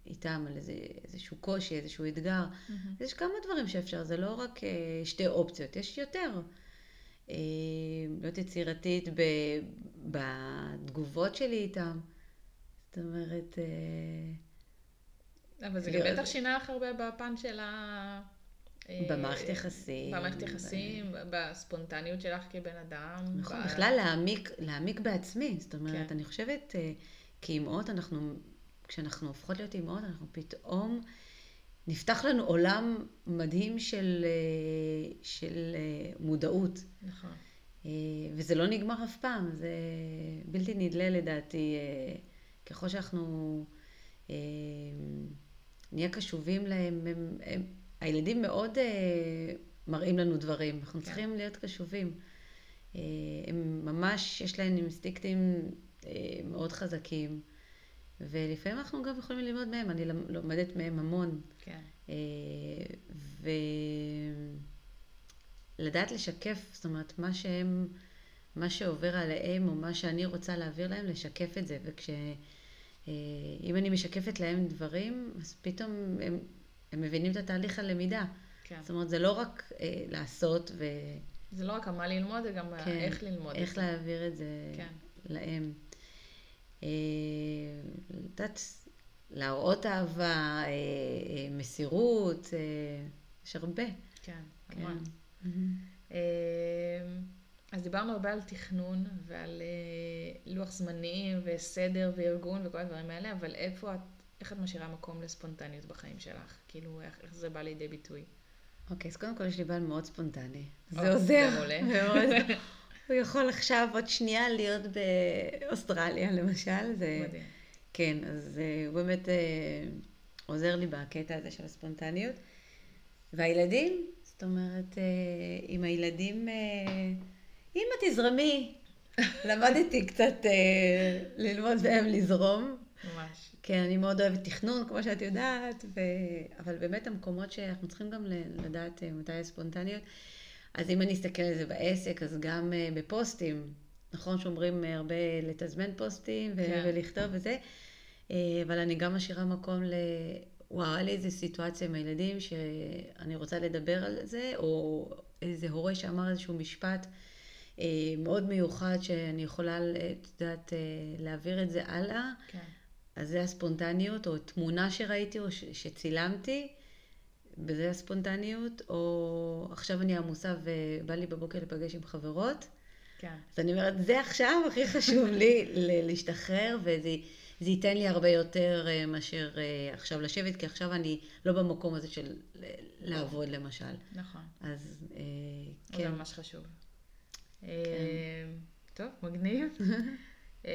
איתם על איזה, איזשהו קושי, איזשהו אתגר, מהמם. יש כמה דברים שאפשר, זה לא רק אה, שתי אופציות, יש יותר. אה, להיות יצירתית ב, בתגובות שלי איתם. זאת אומרת, אה, אבל זה להיות- גם בטח שינה לך הרבה בפן של ה... אה, במערכת יחסים. במערכת יחסים, בספונטניות שלך כבן אדם. נכון, ב- בכלל להעמיק, להעמיק בעצמי. זאת אומרת, כן. אני חושבת, אה, כאימהות, אנחנו, כשאנחנו הופכות להיות אימהות, אנחנו פתאום, נפתח לנו עולם מדהים של, אה, של אה, מודעות. נכון. אה, וזה לא נגמר אף פעם, זה בלתי נדלה לדעתי. אה, ככל שאנחנו אה, נהיה קשובים להם, הם, הם, הילדים מאוד אה, מראים לנו דברים, אנחנו כן. צריכים להיות קשובים. אה, הם ממש, יש להם אינסטינקטים אה, מאוד חזקים, ולפעמים אנחנו גם יכולים ללמוד מהם, אני לומדת מהם המון. כן. אה, ולדעת לשקף, זאת אומרת, מה שהם, מה שעובר עליהם, או מה שאני רוצה להעביר להם, לשקף את זה. וכש... אם אני משקפת להם דברים, אז פתאום הם, הם מבינים את התהליך הלמידה. כן. זאת אומרת, זה לא רק אה, לעשות ו... זה לא רק מה ללמוד, זה גם כן, איך ללמוד. את איך זה. להעביר את זה כן. להם. אה, לדעת, להראות אהבה, אה, אה, מסירות, אה, יש הרבה. כן, כן. המון. אה, אז דיברנו הרבה על תכנון ועל אה, לוח זמנים וסדר וארגון וכל הדברים האלה, אבל איפה את, איך את משאירה מקום לספונטניות בחיים שלך? כאילו, איך, איך זה בא לידי ביטוי? אוקיי, אז קודם כל יש לי בעל מאוד ספונטני. או, זה עוזר. זה מעולה. מאוד. הוא יכול עכשיו עוד שנייה להיות באוסטרליה, למשל. זה... מדהים. כן, אז אה, הוא באמת אה, עוזר לי בקטע הזה של הספונטניות. והילדים, זאת אומרת, אה, עם הילדים, אה, אמא תזרמי. למדתי קצת אה, ללמוד מהם לזרום. ממש. כן, אני מאוד אוהבת תכנון, כמו שאת יודעת, ו... אבל באמת המקומות שאנחנו צריכים גם לדעת אה, מתי יש ספונטניות. אז אם אני אסתכל על זה בעסק, אז גם uh, בפוסטים, נכון שאומרים uh, הרבה לתזמן פוסטים ו- כן. ולכתוב וזה, אבל אני גם משאירה מקום ל... וואו, היה לי איזו סיטואציה עם הילדים שאני רוצה לדבר על זה, או איזה הורה שאמר איזשהו משפט מאוד מיוחד שאני יכולה, את יודעת, להעביר את זה הלאה. כן. אז זה הספונטניות, או תמונה שראיתי או ש- שצילמתי, וזה הספונטניות, או עכשיו אני עמוסה ובא לי בבוקר להיפגש עם חברות, כן. אז אני אומרת, זה עכשיו הכי חשוב לי ל- להשתחרר, וזה זה ייתן לי הרבה יותר אה, מאשר אה, עכשיו לשבת, כי עכשיו אני לא במקום הזה של לעבוד למשל. נכון. אז אה, זה כן. ממש חשוב. אה, טוב, מגניב.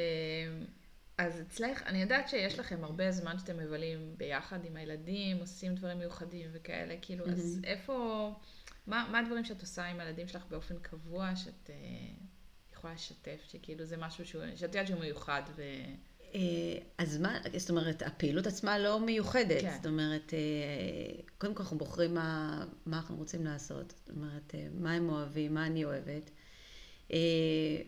אז אצלך, אני יודעת שיש לכם הרבה זמן שאתם מבלים ביחד עם הילדים, עושים דברים מיוחדים וכאלה, כאילו, אז איפה, מה, מה הדברים שאת עושה עם הילדים שלך באופן קבוע, שאת אה, יכולה לשתף, שכאילו זה משהו שהוא, שאת יודעת שהוא מיוחד, ו... אה, אז מה, זאת אומרת, הפעילות עצמה לא מיוחדת. כן. זאת אומרת, אה, קודם כל אנחנו בוחרים מה, מה אנחנו רוצים לעשות. זאת אומרת, מה הם אוהבים, מה אני אוהבת.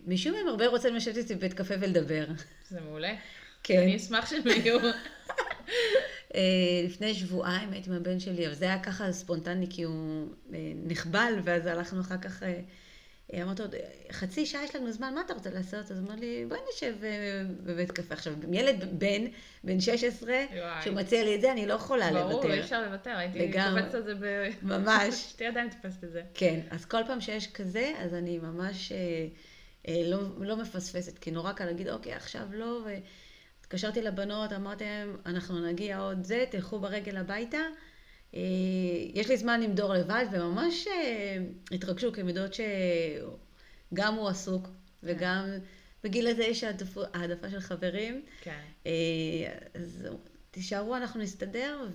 משום הם הרבה רוצים לשבת איתי בבית קפה ולדבר. זה מעולה. כן. אני אשמח שהם יהיו. אה, לפני שבועיים הייתי עם הבן שלי, אבל זה היה ככה ספונטני, כי הוא אה, נחבל, ואז הלכנו אחר כך, אה, אמרתי לו, חצי שעה יש לנו זמן, מה אתה רוצה לעשות? אז הוא אמר לי, בואי נשב בבית קפה. עכשיו, ילד בן, בן 16, וואי. שהוא מציע לי את זה, אני לא יכולה ברור, אי לוותר. אפשר לוותר, הייתי. קופצת על זה ב... ממש. שתי ידיים תופסת את זה. כן, אז כל פעם שיש כזה, אז אני ממש לא, לא מפספסת, כי נורא קל להגיד, אוקיי, עכשיו לא, והתקשרתי לבנות, אמרתי להם, אנחנו נגיע עוד זה, תלכו ברגל הביתה. אה, יש לי זמן עם דור לבד, וממש אה, התרגשו, יודעות שגם הוא עסוק, וגם בגיל הזה יש העדפה של חברים. כן. אה, אז תישארו, אנחנו נסתדר,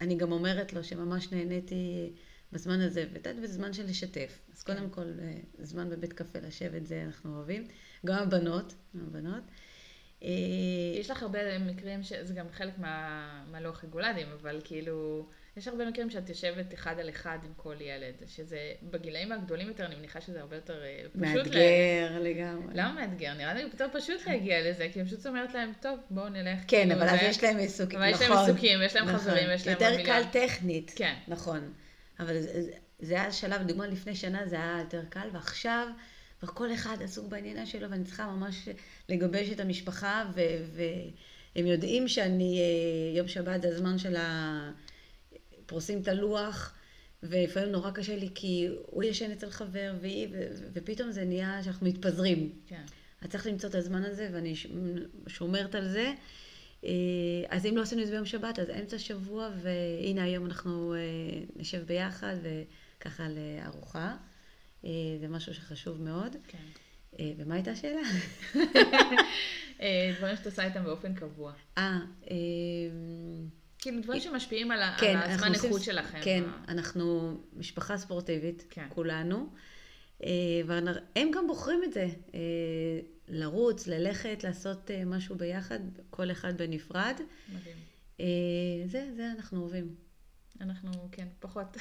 ואני גם אומרת לו שממש נהניתי בזמן הזה, יודעת, בזמן של לשתף. אז כן. קודם כל, אה, זמן בבית קפה לשבת, זה אנחנו אוהבים. גם הבנות, גם הבנות. אה, יש לך הרבה מקרים, שזה גם חלק מה, מהלוח רגולדים, אבל כאילו, יש הרבה מקרים שאת יושבת אחד על אחד עם כל ילד, שזה בגילאים הגדולים יותר, אני מניחה שזה הרבה יותר אה, פשוט. מאתגר לגמרי. למה מאתגר? נראה לי יותר פשוט להגיע לזה, כי אני פשוט אומרת להם, טוב, בואו נלך. כן, כאילו, אבל אז זה- יש להם עיסוקים, אבל יש להם נכון. עיסוקים, יש להם נכון. חברים, יש להם יותר. קל טכנית. כן. נכון. אבל זה, זה- היה שלב, לדוגמה לפני שנה זה היה יותר קל, ועכשיו כבר כל אחד עסוק בעניינה שלו, ואני צריכה ממש לגבש את המשפחה, ו, והם יודעים שאני, אה, יום שבת זה הזמן של ה... פורסים את הלוח, ולפעמים נורא קשה לי, כי הוא ישן אצל חבר, והיא, ו, ופתאום זה נהיה שאנחנו מתפזרים. כן. אז צריך למצוא את הזמן הזה, ואני שומרת על זה. אה, אז אם לא עשינו את זה ביום שבת, אז אמצע שבוע, והנה היום אנחנו אה, נשב ביחד, וככה לארוחה. אה, זה משהו שחשוב מאוד. כן. ומה הייתה השאלה? דברים שאת עושה איתם באופן קבוע. אה, כאילו, דברים שמשפיעים על כן, על הזמן. איכות שלכם. כן, ה- אנחנו משפחה ספורטיבית, כן. כולנו. והם גם בוחרים את זה, לרוץ, ללכת, לעשות אה, משהו ביחד, כל אחד בנפרד. מדהים. אה, זה, זה אנחנו אוהבים. אנחנו, כן, פחות.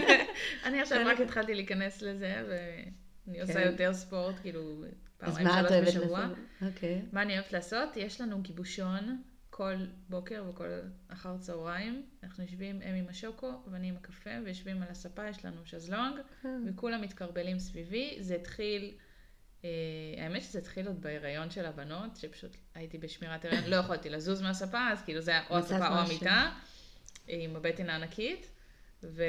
אני עכשיו רק התחלתי להיכנס לזה, ואני עושה כן. יותר ספורט, כאילו, פעמיים שלוש בשבוע. אוקיי. מה אני אוהבת לעשות? יש לנו גיבושון כל בוקר וכל אחר צהריים. אנחנו יושבים, הם עם השוקו ואני עם הקפה, ויושבים על הספה, יש לנו שזלונג, וכולם מתקרבלים סביבי. זה התחיל, אה, האמת שזה התחיל עוד בהיריון של הבנות, שפשוט הייתי בשמירת הריון, לא יכולתי לזוז מהספה, אז כאילו זה היה או הספה או. המיטה, עם הבטן הענקית. ו...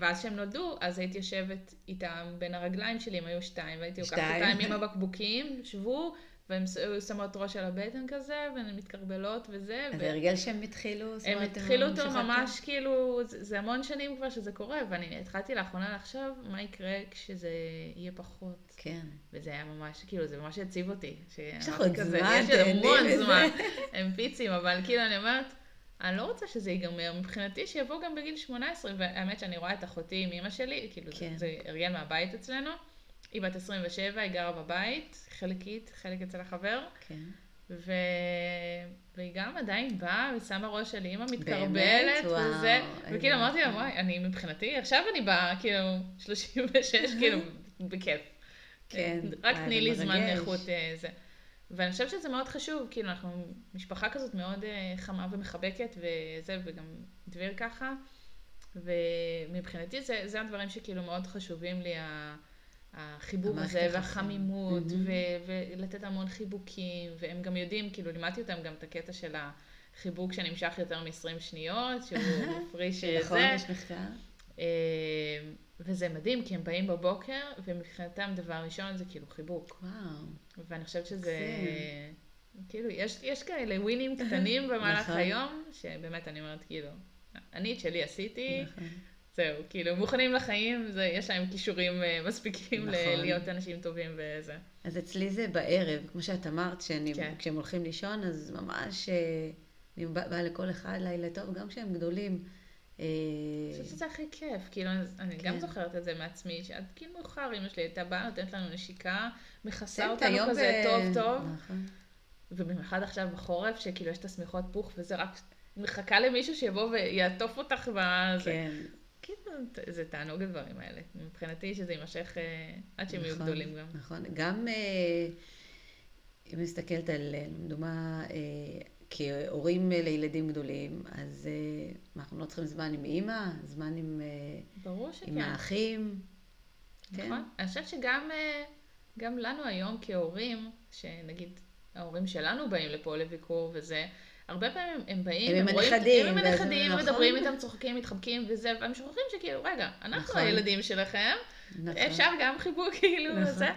ואז כשהם נולדו, אז הייתי יושבת איתם בין הרגליים שלי, הם היו שתיים, והייתי לוקחת. אותם עם הבקבוקים, שבו, והן היו שמות ראש על הבטן כזה, והן מתקרבלות וזה. אז ו- הרגל שהם התחילו? זאת הם אומרת, התחילו אותו? ממש כאילו, זה, זה המון שנים כבר שזה קורה, ואני התחלתי לאחרונה לחשוב מה יקרה כשזה יהיה פחות. כן. וזה היה ממש, כאילו, זה ממש הציב אותי. יש לך עוד זמן, יש תהני המון. זמן. הם פיצים, אבל כאילו, אני אומרת, אני לא רוצה שזה ייגמר. מבחינתי, שיבוא גם בגיל 18, והאמת שאני רואה את אחותי עם אמא שלי, כאילו, כן. זה, זה הרגל מהבית אצלנו. היא בת 27, היא גרה בבית, חלקית, חלק אצל החבר. כן. ו... והיא גם עדיין באה ושמה ראש של אימא באמת? מתקרבלת וואו, וזה, איזה וכאילו אמרתי לה. וואי, אני מבחינתי, עכשיו אני באה, כאילו, 36, כאילו, בכיף. כן, רק תני לי זמן. איכות אה, זה. ואני חושבת שזה מאוד חשוב, כאילו, אנחנו משפחה כזאת מאוד אה, חמה ומחבקת, וזה, וגם דביר ככה. ומבחינתי זה, זה הדברים שכאילו מאוד חשובים לי, ה- החיבור הזה, היחסים. והחמימות. ו- ולתת המון חיבוקים, והם גם יודעים, כאילו, לימדתי אותם גם את הקטע של החיבוק שנמשך יותר מ-20 שניות, שהוא מפריש אה, נכון. יש מחקר? אה, וזה מדהים, כי הם באים בבוקר, ומבחינתם דבר ראשון זה כאילו חיבוק. וואו. ואני חושבת שזה... כאילו, יש, יש כאלה ווינים קטנים במהלך נכון. היום, שבאמת אני אומרת, כאילו, אני את שלי עשיתי, נכון. זהו, כאילו, מוכנים לחיים, זה, יש להם כישורים אה, מספיקים ל- נכון. להיות אנשים טובים וזה. אז אצלי זה בערב, כמו שאת אמרת, שאני, כן. כשהם הולכים לישון, אז ממש אה, אני באה באה לכל אחד לילה טוב, גם כשהם גדולים. אה, אני חושבת שזה הכי כיף, כאילו, אני גם כן. זוכרת את זה מעצמי, שעד כאילו מאוחר, אמא שלי הייתה באה, נותנת לנו נשיקה, מכסה אותנו כזה ב- טוב טוב, נכון. ובמיוחד עכשיו בחורף, שכאילו יש את השמיכות פוך, וזה רק מחכה למישהו שיבוא ויעטוף אותך בזה. כן, כאילו, זה תענוג הדברים האלה. מבחינתי שזה יימשך אה, עד שהם יהיו נכון, גדולים גם. נכון. גם אה, אם מסתכלת על, אה, לדוגמה, אה, כהורים אה, לילדים גדולים, אז אה, אנחנו לא צריכים זמן עם אימא, זמן עם, אה, עם. האחים. כן. נכון. אני חושבת שגם אה, גם לנו היום כהורים, שנגיד ההורים שלנו באים לפה לביקור וזה, הרבה פעמים הם באים, הם עם רואים- הנכדים, הם עם הנכדים, נכון. מדברים איתם, צוחקים, מתחבקים וזה, והם שוכחים שכאילו, רגע, אנחנו נכון. הילדים שלכם, נכון. אפשר גם חיבוק כאילו נכון. וזה.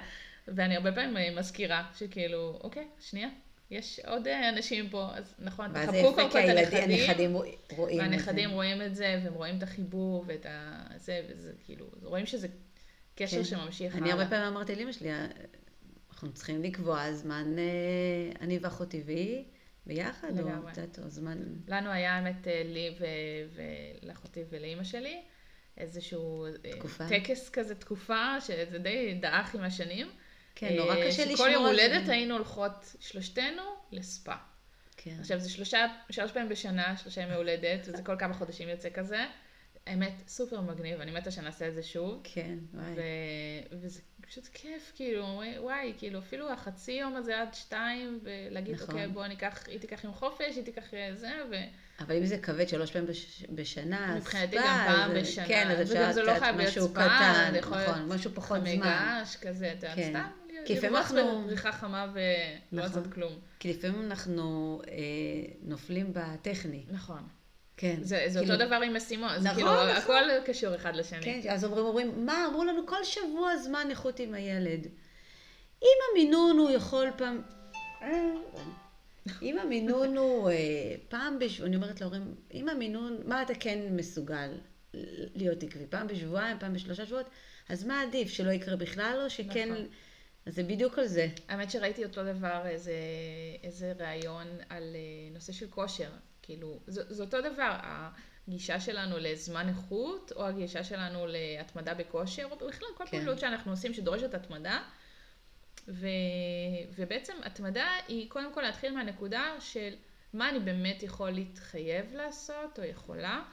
ואני הרבה פעמים אה, מזכירה שכאילו, אוקיי, שנייה, יש עוד אה, אנשים פה, אז נכון, תחבקו קודם כל את הנכדים. הנכדים רואים. והנכדים רואים את זה, והם רואים את החיבור ואת ה... זה, וזה כאילו, רואים שזה קשר כן. שממשיך אני הרבה פעמים אמרתי לאמא שלי, "אה, אנחנו צריכים לקבוע זמן, אני ואחותי והיא, ביחד, או. קצת, או זמן... לנו היה האמת אה, לי ו- ולאחותי ולאימא שלי, איזשהו אה, תקופה. טקס כזה, תקופה, שזה די דעך עם השנים. כן, נורא אה, קשה לשמור שכל יום על זה. הולדת היינו הולכות שלושתנו לספא. כן. עכשיו זה שלושה, שלוש פעמים בשנה, שלושה ימי הולדת, וזה כל כמה חודשים יוצא כזה. האמת, סופר מגניב, אני מתה שנעשה את זה שוב. כן, וואי. ו... וזה פשוט כיף, כאילו, וואי, כאילו, אפילו החצי יום הזה עד שתיים, ולהגיד, נכון. אוקיי, בוא ניקח, היא תיקח יום חופש, היא תיקח אה, זה, ו... אבל אם זה כבד שלוש פעמים בש... בשנה, מבחינתי ספא, גם פעם זה- בשנה. כן, אז אפשר זה לא חייב להיות משהו ספא, קטן, נכון, להיות משהו פחות זמן. געש, כזה, אתה כן. סתם, כי לפעמים לרחוץ אנחנו- בבריכה חמה ולא נכון. לעשות כלום. כי לפעמים אנחנו אה, נופלים בטכני. נכון. כן. זה, זה כאילו- אותו דבר עם משימות, נכון, כאילו, נכון. הכל קשור אחד לשני. כן, אז אומרים, אומרים, מה, אמרו לנו כל שבוע זמן איכות עם הילד. אם המינון הוא יכול פעם... אם המינון הוא אה, פעם בשבוע, אני אומרת להורים, אם המינון, מה אתה כן מסוגל להיות עקבי? פעם בשבועיים, פעם בשלושה שבועות? אז מה עדיף, שלא יקרה בכלל, או שכן... נכון. אז זה בדיוק על זה. האמת שראיתי אותו דבר, איזה, איזה ראיון על אה, נושא של כושר. כאילו, זה, זה אותו דבר, הגישה שלנו לזמן איכות, או הגישה שלנו להתמדה בכושר, או בכלל כל כן. פעילות שאנחנו עושים שדורשת התמדה. ו, ובעצם התמדה היא קודם כל להתחיל מהנקודה של מה אני באמת יכול להתחייב לעשות, או יכולה.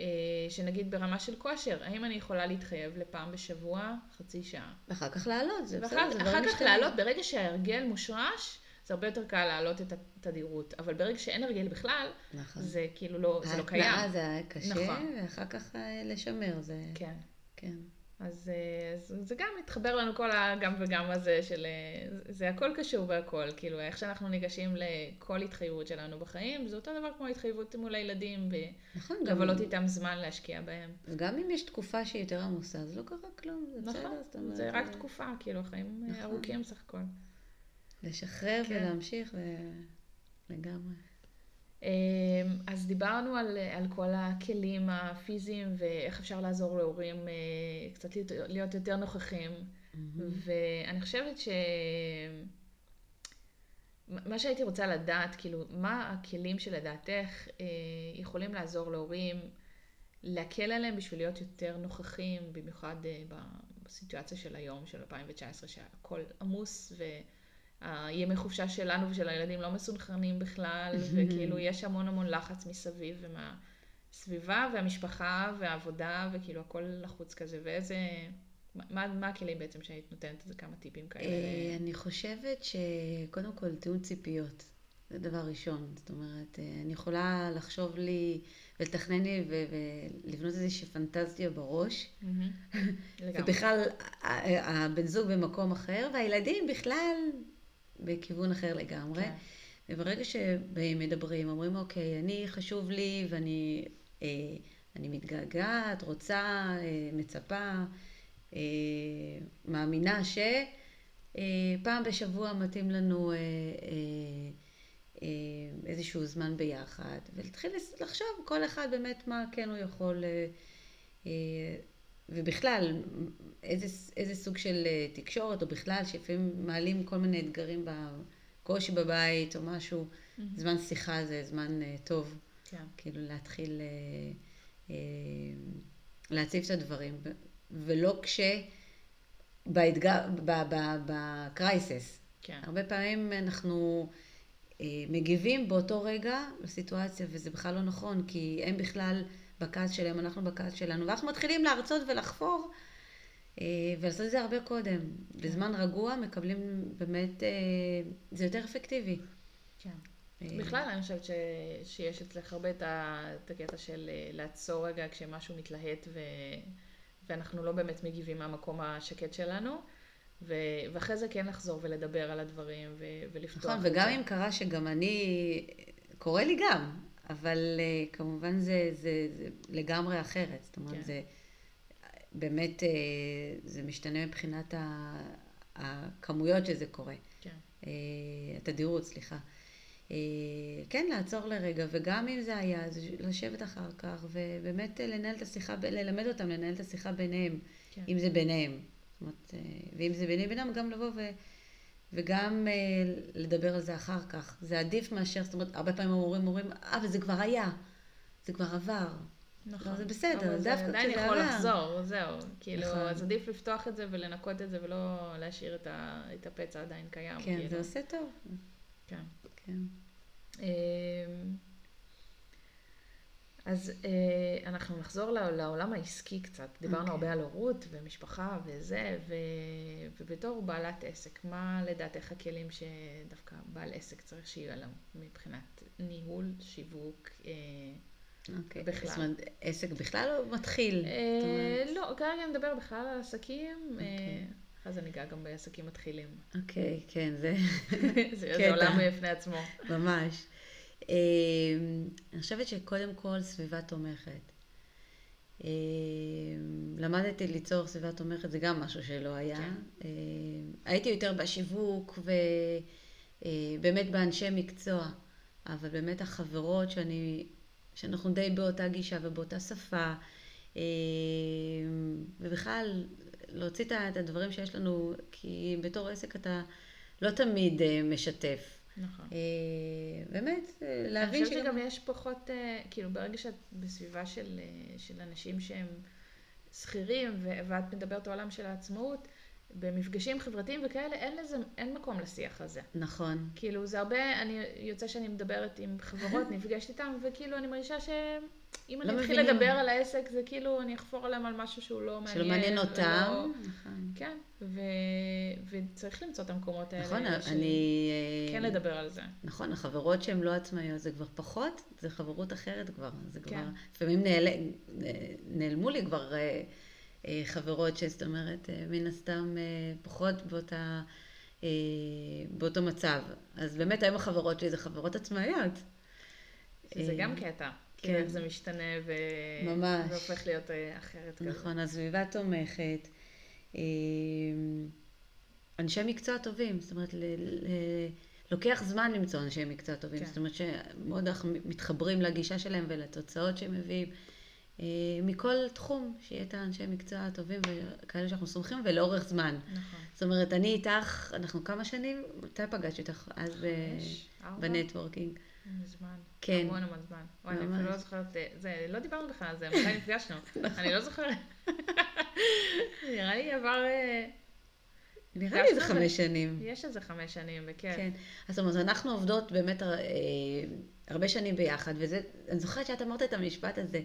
אה, שנגיד ברמה של כושר, האם אני יכולה להתחייב לפעם בשבוע, חצי שעה? ואחר כך לעלות, זה בסדר, ואחר זה אחר דברים כך משתנים. לעלות, ברגע שההרגל מושרש, זה הרבה יותר קל להעלות את התדירות. אבל ברגע שאין הרגל בכלל, נכון. זה כאילו לא, זה לא קיים. ההתנעה זה קשה, נכון. ואחר כך אה, לשמר, זה... כן. כן. אז אה, אז זה גם מתחבר לנו כל הגם וגם הזה של... אה, זה- הכל קשור בהכל. כאילו, איך שאנחנו ניגשים לכל התחייבות שלנו בחיים, זה אותו דבר כמו התחייבות מול הילדים, נכון, גם... ולבלות איתם זמן להשקיע בהם. וגם אם יש תקופה שהיא יותר עמוסה, אז לא קרה כלום, זה בסדר, נכון, זאת אומרת, זה רק תקופה, כאילו, החיים נכון. ארוכים סך הכל. לשחרר כן. ולהמשיך, ו... לגמרי. אמ, אז דיברנו על, על כל הכלים הפיזיים ואיך אפשר לעזור להורים אה, קצת להיות, יותר נוכחים. ואני חושבת ש... מה שהייתי רוצה לדעת, כאילו, מה הכלים שלדעתך אה, יכולים לעזור להורים להקל עליהם בשביל להיות יותר נוכחים, במיוחד אה, בסיטואציה של היום, של 2019, שהכל עמוס הימי חופשה שלנו ושל הילדים לא מסונכרנים בכלל, וכאילו יש המון המון לחץ מסביב ומהסביבה והמשפחה והעבודה, וכאילו הכל לחוץ כזה, ואיזה... מה, מה הכלים בעצם שהיית נותנת? איזה כמה טיפים כאלה? אה, אני חושבת שקודם כל תיאום ציפיות, זה דבר ראשון. זאת אומרת, אה, אני יכולה לחשוב לי ולתכנן לי ולבנות איזושהי פנטזיה בראש. ובכלל, הבן זוג במקום אחר, והילדים בכלל בכיוון אחר לגמרי. כן. וברגע שבאים מדברים, אומרים, אוקיי, אני חשוב לי ואני אה, אני מתגעגעת, רוצה, אה, מצפה, אה, מאמינה שפעם אה, בשבוע מתאים לנו אה, אה, אה, איזשהו זמן ביחד, ולהתחיל לחשוב כל אחד באמת מה כן הוא יכול, אה, אה, ובכלל, איזה, איזה סוג של תקשורת, או בכלל, שלפעמים מעלים כל מיני אתגרים בקושי בבית או משהו, mm-hmm. זמן שיחה זה זמן טוב, כן. כאילו להתחיל להציב את הדברים, ולא כש... באתגר, בקרייסס. כן. הרבה פעמים אנחנו אה, מגיבים באותו רגע לסיטואציה, וזה בכלל לא נכון, כי הם בכלל בכעס שלהם, אנחנו בכעס שלנו, ואנחנו מתחילים להרצות ולחפור, אה, ולעשות את זה הרבה קודם. כן. בזמן רגוע מקבלים באמת, אה, זה יותר אפקטיבי. כן. בכלל, אני חושבת ש... שיש אצלך הרבה את הקטע של לעצור רגע כשמשהו מתלהט ו... ואנחנו לא באמת מגיבים מהמקום השקט שלנו. ו... ואחרי זה כן לחזור ולדבר על הדברים ו... ולפתוח. נכון, וגם אם קרה שגם אני, קורה לי גם, אבל uh, כמובן זה, זה, זה לגמרי אחרת. זאת אומרת, כן. זה באמת, uh, זה משתנה מבחינת ה... הכמויות שזה קורה. כן. Uh, התדירות, סליחה. Uh, כן, לעצור לרגע, וגם אם זה היה, אז לשבת אחר כך, ובאמת לנהל את השיחה, ללמד אותם לנהל את השיחה ביניהם, כן. אם זה ביניהם. זאת אומרת, אה, ואם זה ביני בינם, גם לבוא ו... וגם אה, לדבר על זה אחר כך. זה עדיף מאשר, זאת אומרת, הרבה פעמים המורים אומרים, אה, אבל זה כבר היה, זה כבר עבר. נכון. לא, זה בסדר, דווקא כשזה עבר. זה עדיין יכול לחזור, זהו. כאילו, נכון. אז עדיף לפתוח את זה ולנקות את זה ולא להשאיר את, ה, את הפצע עדיין קיים. כן, כאילו. זה עושה טוב. כן. כן. אז אה, אנחנו נחזור לעולם העסקי קצת. דיברנו okay. אוקיי. הרבה על הורות ומשפחה וזה, ו, ובתור בעלת עסק, מה לדעתך הכלים שדווקא בעל עסק צריך שיהיו עליו מבחינת ניהול, שיווק, אה, okay. בכלל? זאת אומרת, עסק בכלל או מתחיל? אה, לא, כרגע נדבר בכלל על עסקים. Okay. אה, אוקיי. אז אני אגע גם בעסקים מתחילים. אוקיי, okay, כן, זה... זה, זה עולם בפני עצמו. ממש. אמ, אני חושבת שקודם כל סביבה תומכת. אמ, למדתי ליצור סביבה תומכת, זה גם משהו שלא היה. כן. אמ, הייתי יותר בשיווק ובאמת אה, באנשי מקצוע, אבל באמת החברות שאני, שאנחנו די באותה גישה ובאותה שפה, ובכלל להוציא את הדברים שיש לנו, כי בתור עסק אתה לא תמיד אה, משתף. נכון. אה, באמת, אה, להבין שגם... אני חושבת שגם יש פחות, אה, כאילו ברגע שאת בסביבה של, של אנשים שהם שכירים, ואת מדברת על העולם של העצמאות, במפגשים חברתיים וכאלה, אין לזה, אין מקום לשיח הזה. נכון. כאילו, זה הרבה, אני, יוצא שאני מדברת עם חברות, נפגשת איתן, וכאילו אני מרגישה שאם לא אני אתחיל לדבר על העסק, זה כאילו אני אחפור עליהם על משהו שהוא לא מעניין. שלא מעניין אותם. ולא... נכון. כן, ו... וצריך למצוא את המקומות האלה. נכון, ש... אני... כן לדבר על זה. נכון, החברות שהן לא עצמאיות זה כבר פחות, זה חברות אחרת כבר. זה כבר, כן. לפעמים נעל... נעלמו לי כבר... אה, אה, חברות שזאת אומרת, אה, מן הסתם אה, פחות באותה, באותו מצב. אז באמת היום החברות שלי זה חברות עצמאיות. שזה גם קטע. כן. איך זה משתנה ו... ממש. והופך להיות אחרת כזה. נכון, הסביבה תומכת. אנשי מקצוע טובים, זאת אומרת, ל... ל... לוקח זמן למצוא אנשי מקצוע טובים, כן. זאת אומרת שמאוד אנחנו מתחברים לגישה שלהם ולתוצאות שהם מביאים. אה, מכל תחום, שיהיה את האנשי מקצוע הטובים וכאלה שאנחנו סומכים, ולאורך זמן. נכון. זאת אומרת, אני איתך, אנחנו כמה שנים, מתי פגשתי אותך? אז בנטוורקינג. מזמן. כן. המון המון זמן. וואי, אני אפילו לא זוכרת, אה, זה, לא דיברנו בכלל על זה, מתי נפגשנו. אני לא זוכרת. נראה לי עבר... אה, נראה לי איזה חמש שנים. יש איזה חמש שנים, בכיף. כן. אז זאת אומרת, אנחנו עובדות באמת אה, הרבה שנים ביחד, וזה, אני זוכרת שאת אמרת את המשפט הזה.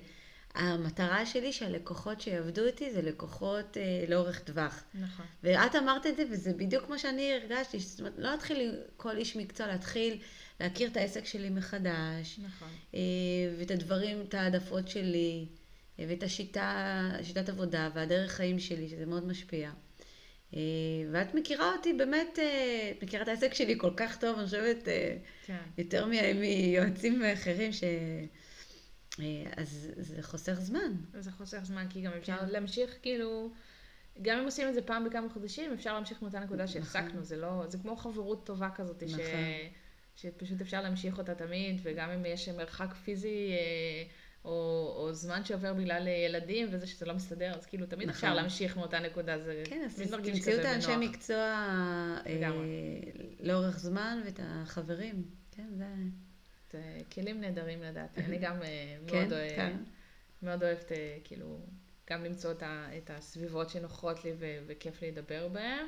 המטרה שלי שהלקוחות שיעבדו איתי זה לקוחות אה, לאורך טווח. נכון. ואת אמרת את זה, וזה בדיוק כמו שאני הרגשתי, זאת אומרת, לא להתחיל כל איש מקצוע, להתחיל להכיר את העסק שלי מחדש, נכון. אה, ואת הדברים, את העדפות שלי, אה, ואת השיטה, שיטת עבודה והדרך חיים שלי, שזה מאוד משפיע. אה, ואת מכירה אותי באמת, את מכירה את העסק שלי כל כך טוב, אני חושבת, כן. יותר מיועצים אחרים, ש... אז זה חוסך זמן. זה חוסך זמן, כי גם אפשר כן. להמשיך, כאילו, גם אם עושים את זה פעם בכמה חודשים, אפשר להמשיך מאותה נקודה שהפסקנו, נכון. זה לא, זה כמו חברות טובה כזאת, ש... שפשוט אפשר להמשיך אותה תמיד, וגם אם יש מרחק פיזי, אה, או, או זמן שעובר בגלל אה, ילדים, וזה שזה לא מסתדר, אז כאילו, תמיד נכון. אפשר להמשיך מאותה נקודה, זה כן, אז תמיד מרגיש תמצאו את כזה האנשי בנוח. מקצוע אה. לאורך זמן ואת החברים. כן, זה... זה כלים נהדרים לדעתי, אני גם אה, כן, מאוד, אוהב- כן. מאוד אוהבת, כאילו, גם למצוא את, ה, את הסביבות שנוחות לי ו, וכיף לי לדבר בהן,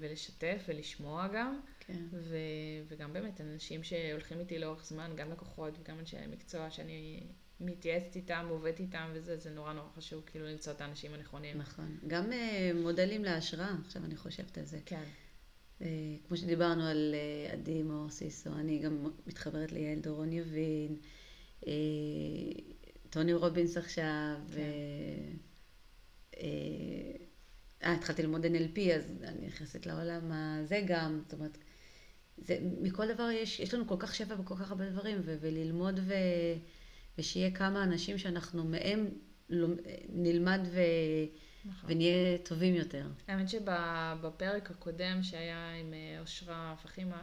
ולשתף ולשמוע גם, כן. ו, וגם באמת אנשים שהולכים איתי לאורך זמן, גם לקוחות וגם אנשי מקצוע שאני מתייעצת איתם, עובדת איתם וזה, זה נורא נורא חשוב כאילו למצוא את האנשים הנכונים. נכון. גם אה, מודלים להשראה, עכשיו אני חושבת על זה. כן, אה, כמו שדיברנו על אה, עדי מור סיסו, אני גם מתחברת ליעל דורון יבין, אה, טוני רובינס עכשיו, כן. אה, אה, התחלתי ללמוד NLP, אז אני נכנסת לעולם הזה גם, זאת אומרת, זה, מכל דבר יש, יש לנו כל כך שפע בכל כך הרבה דברים, ו- וללמוד ו, ושיהיה כמה אנשים שאנחנו מהם נלמד ו, נכון. ונהיה טובים יותר. האמת שבפרק הקודם שהיה עם אה, אושרה פחימה,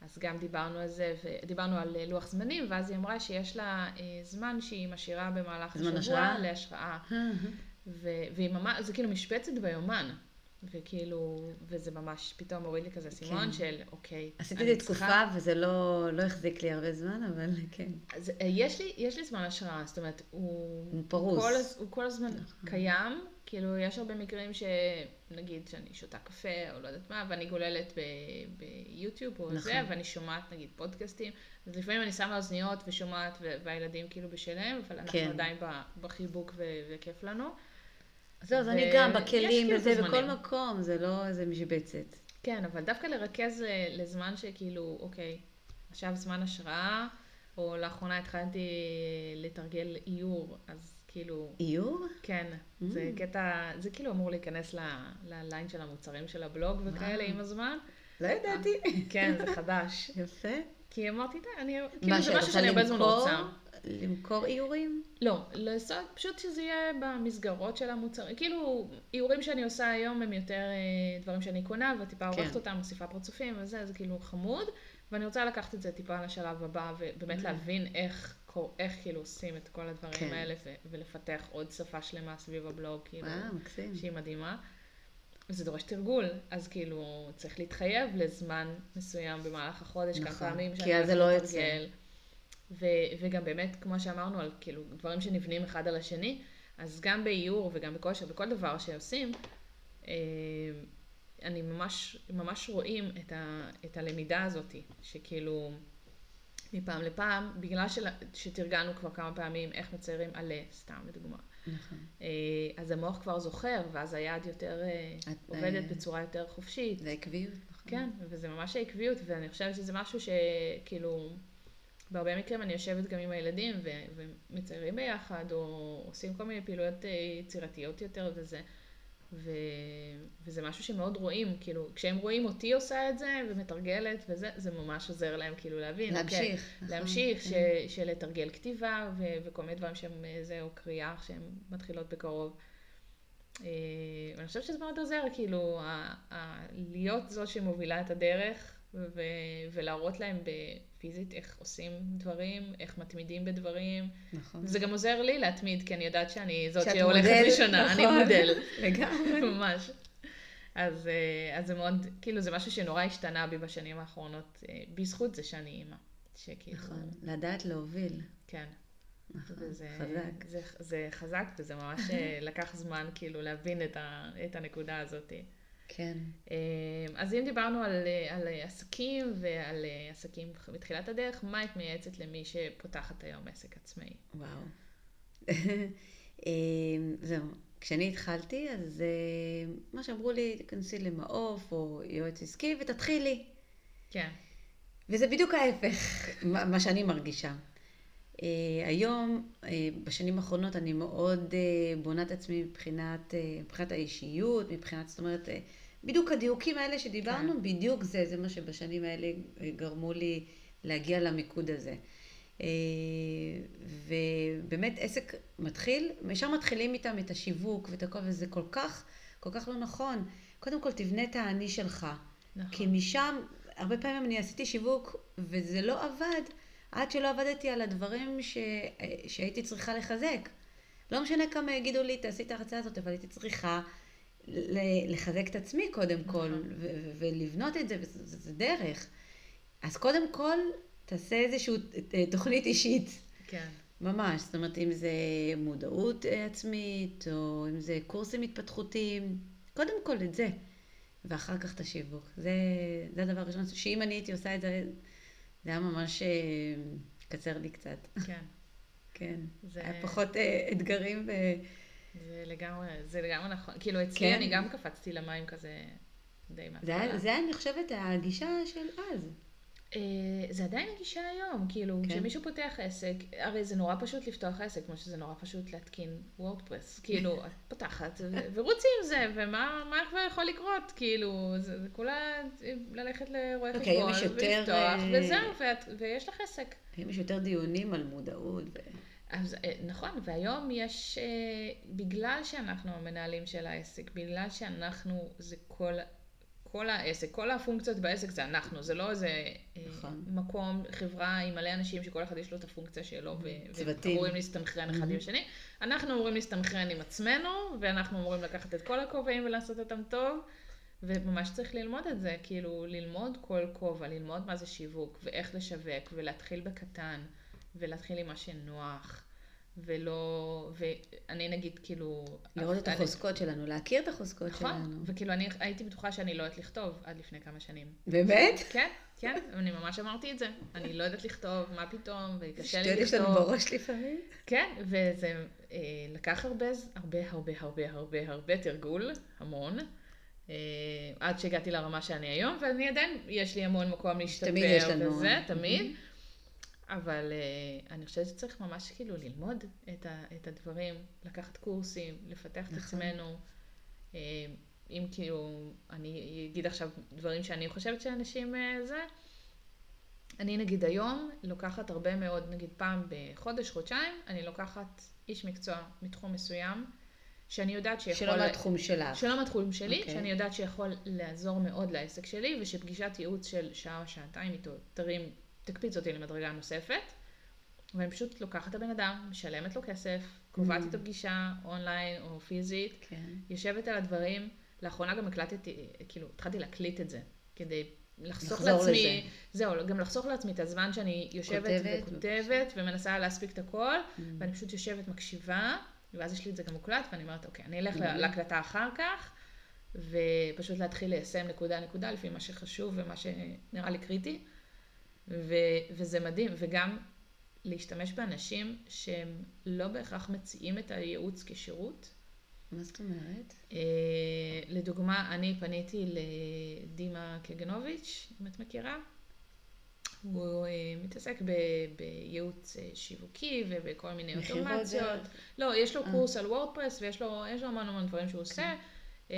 אז גם דיברנו על זה, ודיברנו על אה, לוח זמנים, ואז היא אמרה שיש לה אה, זמן שהיא משאירה במהלך השבוע השראה? להשראה. ו- והיא ממש, זה כאילו משבצת ביומן. וכאילו, וזה ממש פתאום הוריד לי כזה סימון כן. של, אוקיי, עשיתי זה תקופה צריכה- וזה לא, לא החזיק לי הרבה זמן, אבל כן. אז אה, יש לי, יש לי זמן השראה, זאת אומרת, הוא... הוא פרוס. כל, הז- הוא כל הזמן נכון. קיים, כאילו יש הרבה מקרים שנגיד שאני שותה קפה או לא יודעת מה, ואני גוללת ב, ביוטיוב או זה, נכון. ואני שומעת נגיד פודקאסטים, אז לפעמים אני שמה אוזניות ושומעת, והילדים כאילו בשלהם, אבל אנחנו כן. עדיין בחיבוק ו- וכיף לנו. זהו, אז אני גם בכלים וזה, בכל. מקום, זה לא איזה משבצת. כן, אבל דווקא לרכז ל- לזמן שכאילו, אוקיי, עכשיו זמן השראה, או לאחרונה התחלתי לתרגל איור, אז כאילו, איור? כן, Mm. זה קטע, זה כאילו אמור להיכנס ל- לליין של המוצרים של הבלוג וכאלה. עם הזמן. לא ידעתי. כן, זה חדש. יפה. כי אמרתי, "די, אני, כאילו זה משהו שאני הרבה זמן למכור? רוצה. למכור איורים? לא, לעשות, פשוט שזה יהיה במסגרות של המוצרים. כאילו, איורים שאני עושה היום הם יותר אה, דברים שאני קונה, וטיפה כן. עורכת אותם, מוסיפה פרצופים וזה, זה כאילו חמוד. ואני רוצה לקחת את זה טיפה לשלב הבא, ובאמת להבין איך, קור- איך כאילו עושים את כל הדברים כן. האלה, ו- ולפתח עוד שפה שלמה סביב הבלוג, כאילו, וואו, מקסים. שהיא מדהימה. זה דורש תרגול, אז כאילו צריך להתחייב לזמן מסוים במהלך החודש, כמה נכון, פעמים כי שאני אז זה הולכת לא יוצא. ו- וגם באמת, כמו שאמרנו, על כאילו דברים שנבנים אחד על השני, אז גם באיור וגם בכושר, בכל דבר שעושים, אה, אני ממש, ממש רואים את, ה- את הלמידה הזאת, שכאילו מפעם לפעם, בגלל של- שתרגלנו כבר כמה פעמים איך מציירים עלה, סתם לדוגמה. נכון. אה, אז המוח כבר זוכר, ואז היד יותר אה, את, עובדת אה, בצורה יותר חופשית. זה עקביות, נכון. כן, וזה ממש העקביות, ואני חושבת שזה משהו שכאילו, בהרבה מקרים אני יושבת גם עם הילדים ו- ומציירים ביחד, או עושים כל מיני פעילויות אה, יצירתיות יותר וזה. ו... וזה משהו שמאוד רואים, כאילו, כשהם רואים אותי עושה את זה ומתרגלת וזה, זה ממש עוזר להם כאילו להבין. להמשיך. נכון, להמשיך, ש... כן. של לתרגל כתיבה ו... וכל מיני דברים שהם, אה, זה, או קריאה שהן מתחילות בקרוב. אה, ואני חושבת שזה מאוד עוזר, כאילו, ה... ה... להיות זו שמובילה את הדרך ו... ולהראות להם פיזית איך עושים דברים, איך מתמידים בדברים. נכון. זה גם עוזר לי להתמיד, כי אני יודעת שאני זאת שהולכת ראשונה, אני נכון. מודל. לגמרי. ממש. אז, אה, אז זה מאוד, כאילו זה משהו שנורא השתנה בי בשנים האחרונות, אה, בזכות זה שאני אימא. שכאילו, נכון. לדעת להוביל. כן. נכון. וזה, חזק. זה, זה חזק וזה ממש אה, לקח זמן כאילו להבין את, ה, את הנקודה הזאת. כן. אה, אז אם דיברנו על, על עסקים ועל עסקים בתחילת הדרך, מה את מייעצת למי שפותחת היום עסק עצמאי? וואו. אה, זהו, כשאני התחלתי, אז אה, מה שאמרו לי, תיכנסי למעוף או יועץ עסקי ותתחילי. כן. וזה בדיוק ההפך, מה שאני מרגישה. Uh, היום, uh, בשנים האחרונות, אני מאוד uh, בונה את עצמי מבחינת, uh, מבחינת האישיות, מבחינת, זאת אומרת, uh, בדיוק הדיוקים האלה שדיברנו, כן. בדיוק זה, זה מה שבשנים האלה גרמו לי להגיע למיקוד הזה. Uh, ובאמת עסק מתחיל, ישר מתחילים איתם את השיווק ואת הכל, וזה כל כך, כל כך לא נכון. קודם כל תבנה את האני שלך. נכון. כי משם, הרבה פעמים אני עשיתי שיווק, וזה לא עבד, עד שלא עבדתי על הדברים ש... שהייתי צריכה לחזק. לא משנה כמה יגידו לי, תעשי את ההרצאה הזאת, אבל הייתי צריכה לחזק את עצמי קודם כל, נכון. ו- ו- ולבנות את זה, וזה זה, דרך. אז קודם כל, תעשה איזושהי תוכנית אישית. כן. ממש, זאת אומרת, אם זה מודעות אה, עצמית, או אם זה קורסים התפתחותיים, קודם כל את זה, ואחר כך את השיווק. זה, זה הדבר הראשון, שאם אני הייתי עושה את זה, זה היה ממש אה, קצר לי קצת. כן. כן. זה- היה פחות אה, אתגרים ו... זה לגמרי, זה לגמרי נכון. כאילו, אצלי כן. אני גם קפצתי למים כזה די זה מההתחלה. היה, זה היה, אני חושבת, הגישה של אז. אה, זה עדיין הגישה היום, כאילו, כן. כשמישהו פותח עסק, הרי זה נורא פשוט לפתוח עסק, כמו שזה נורא פשוט להתקין וורדפרס. כאילו, את פותחת ו- ורוצי עם זה, ומה מה כבר יכול לקרות? כאילו, זה זה כולה ללכת לרואה אוקיי, היום חשבון יותר, ולפתוח, אה, וזהו, ואת- ויש לך עסק. היום יש יותר דיונים על מודעות. ו... אז אה, נכון, והיום יש, אה, בגלל שאנחנו המנהלים של העסק, בגלל שאנחנו, זה כל, כל העסק, כל הפונקציות בעסק זה אנחנו, זה לא איזה אה, נכון. מקום, חברה עם מלא אנשים שכל אחד יש לו את הפונקציה שלו, צוותים. ואמורים להסתנכרן אחד עם השני. אנחנו אמורים להסתנכרן עם עצמנו, ואנחנו אמורים לקחת את כל הכובעים ולעשות אותם טוב. וממש צריך ללמוד את זה, כאילו ללמוד כל כובע, ללמוד מה זה שיווק, ואיך לשווק, ולהתחיל בקטן, ולהתחיל עם מה שנוח, ולא, ואני נגיד כאילו... לראות את אני- החוזקות שלנו, להכיר את החוזקות נכון, שלנו. וכאילו אני הייתי בטוחה שאני לא יודעת לכתוב עד לפני כמה שנים. באמת? כן, כן, אני ממש אמרתי את זה. אני לא יודעת לכתוב, מה פתאום, וקשה לי שטויות יש לנו לכתוב. בראש לפעמים. כן, וזה אה, לקח הרבה, הרבה, הרבה, הרבה, הרבה, הרבה תרגול, המון, אה, עד שהגעתי לרמה שאני היום, ואני עדיין, יש לי המון מקום להשתפר, תמיד יש לנו. וזה, תמיד. אבל אה, אני חושבת שצריך ממש כאילו ללמוד את, ה, את הדברים, לקחת קורסים, לפתח את נכון. עצמנו. אה, אם כאילו, אני אגיד עכשיו דברים שאני חושבת שאנשים אה, זה, אני נגיד היום לוקחת הרבה מאוד, נגיד פעם בחודש, חודשיים, אני לוקחת איש מקצוע מתחום מסוים, שאני יודעת שיכול... שלא מהתחום שלך. שלא מהתחום שלי, אוקיי. שאני יודעת שיכול לעזור מאוד לעסק שלי, ושפגישת ייעוץ של שעה או שעתיים איתו תרים, תקפיץ אותי למדרגה נוספת. ואני פשוט לוקחת את הבן אדם, משלמת לו כסף, קובעת Mm. את הפגישה אונליין או פיזית, כן. יושבת על הדברים. לאחרונה גם הקלטתי, כאילו, התחלתי להקליט את זה, כדי לחסוך לעצמי, לזה. זהו, גם לחסוך לעצמי את הזמן שאני יושבת כותבת, וכותבת ומנסה להספיק את הכל, Mm. ואני פשוט יושבת, מקשיבה, ואז יש לי את זה גם מוקלט, ואני אומרת, אוקיי, אני אלך מעולה. להקלטה אחר כך, ופשוט להתחיל ליישם נקודה נקודה לפי מה שחשוב ומה שנראה לי קריטי, ו- וזה מדהים, וגם להשתמש באנשים שהם לא בהכרח מציעים את הייעוץ כשירות. מה זאת אומרת? אה, לדוגמה, אני פניתי לדימה קגנוביץ', אם את מכירה. הוא אה, מתעסק ב- בייעוץ אה, שיווקי ובכל מיני אוטומציות. לא, יש לו אה. קורס על וורדפרס ויש לו, לו המון המון דברים שהוא עושה. אה,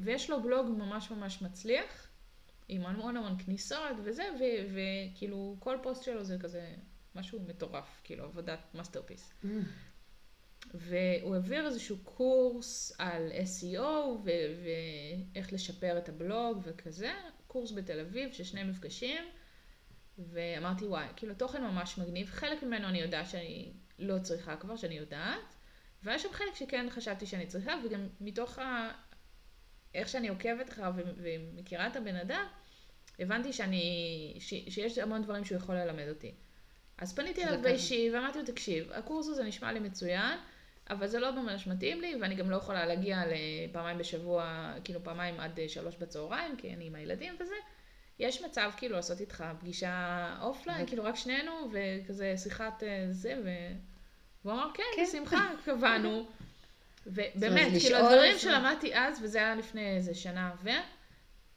ויש לו בלוג ממש ממש מצליח, עם המון המון כניסות וזה, וכאילו כל פוסט שלו זה כזה משהו מטורף, כאילו עבודת masterpiece. אה, והוא העביר איזשהו קורס על SEO ואיך לשפר את הבלוג וכזה, קורס בתל אביב של שני מפגשים, ואמרתי וואי, כאילו תוכן ממש מגניב, חלק ממנו אני יודעת שאני לא צריכה כבר, שאני יודעת, והיה שם חלק שכן חשבתי שאני צריכה, וגם מתוך ה... איך שאני עוקבת ו- ומכירה את הבן אדם, הבנתי שאני, ש- שיש המון דברים שהוא יכול ללמד אותי. אז פניתי אליו. באישי ואמרתי לו, תקשיב, הקורס הזה נשמע לי מצוין, אבל זה לא ממש מתאים לי, ואני גם לא יכולה להגיע לפעמיים בשבוע, כאילו פעמיים עד אה, שלוש בצהריים, כי אני עם הילדים וזה. יש מצב כאילו לעשות איתך פגישה offline, כאילו רק שנינו, וכזה שיחת אה, זה, ו... והוא אמר, כן, כן. בשמחה, קבענו. ובאמת, כאילו הדברים שלמדתי אז, וזה היה לפני איזה שנה ו...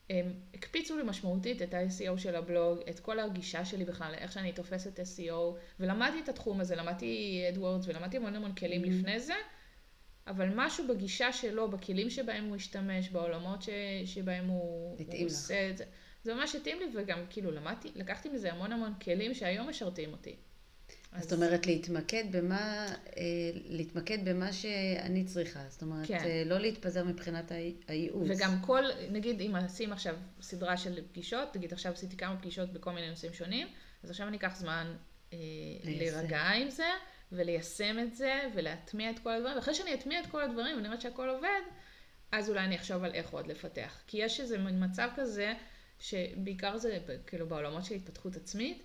הם הקפיצו לי משמעותית את ה-SEO של הבלוג, את כל הגישה שלי בכלל, איך שאני תופסת SEO, ולמדתי את התחום הזה, למדתי AdWords ולמדתי המון המון כלים Mhm. לפני זה, אבל משהו בגישה שלו, בכלים שבהם הוא השתמש, בעולמות ש... שבהם הוא, הוא. עושה את זה, זה ממש התאים לי, וגם כאילו למדתי, לקחתי מזה המון המון כלים שהיום משרתים אותי. זאת אומרת, להתמקד במה, אה, להתמקד במה שאני צריכה. זאת אומרת, כן. אה, לא להתפזר מבחינת הי- הייעוץ. וגם כל, נגיד אם נשים עכשיו סדרה של פגישות, נגיד עכשיו עשיתי כמה פגישות בכל מיני נושאים שונים, אז עכשיו אני אקח זמן אה. להירגע עם זה, וליישם את זה, ולהטמיע את כל הדברים, ואחרי שאני אטמיע את כל הדברים ונראה שהכל עובד, אז אולי אני אחשוב על איך עוד לפתח. כי יש איזה מצב כזה, שבעיקר זה כאילו בעולמות של התפתחות עצמית.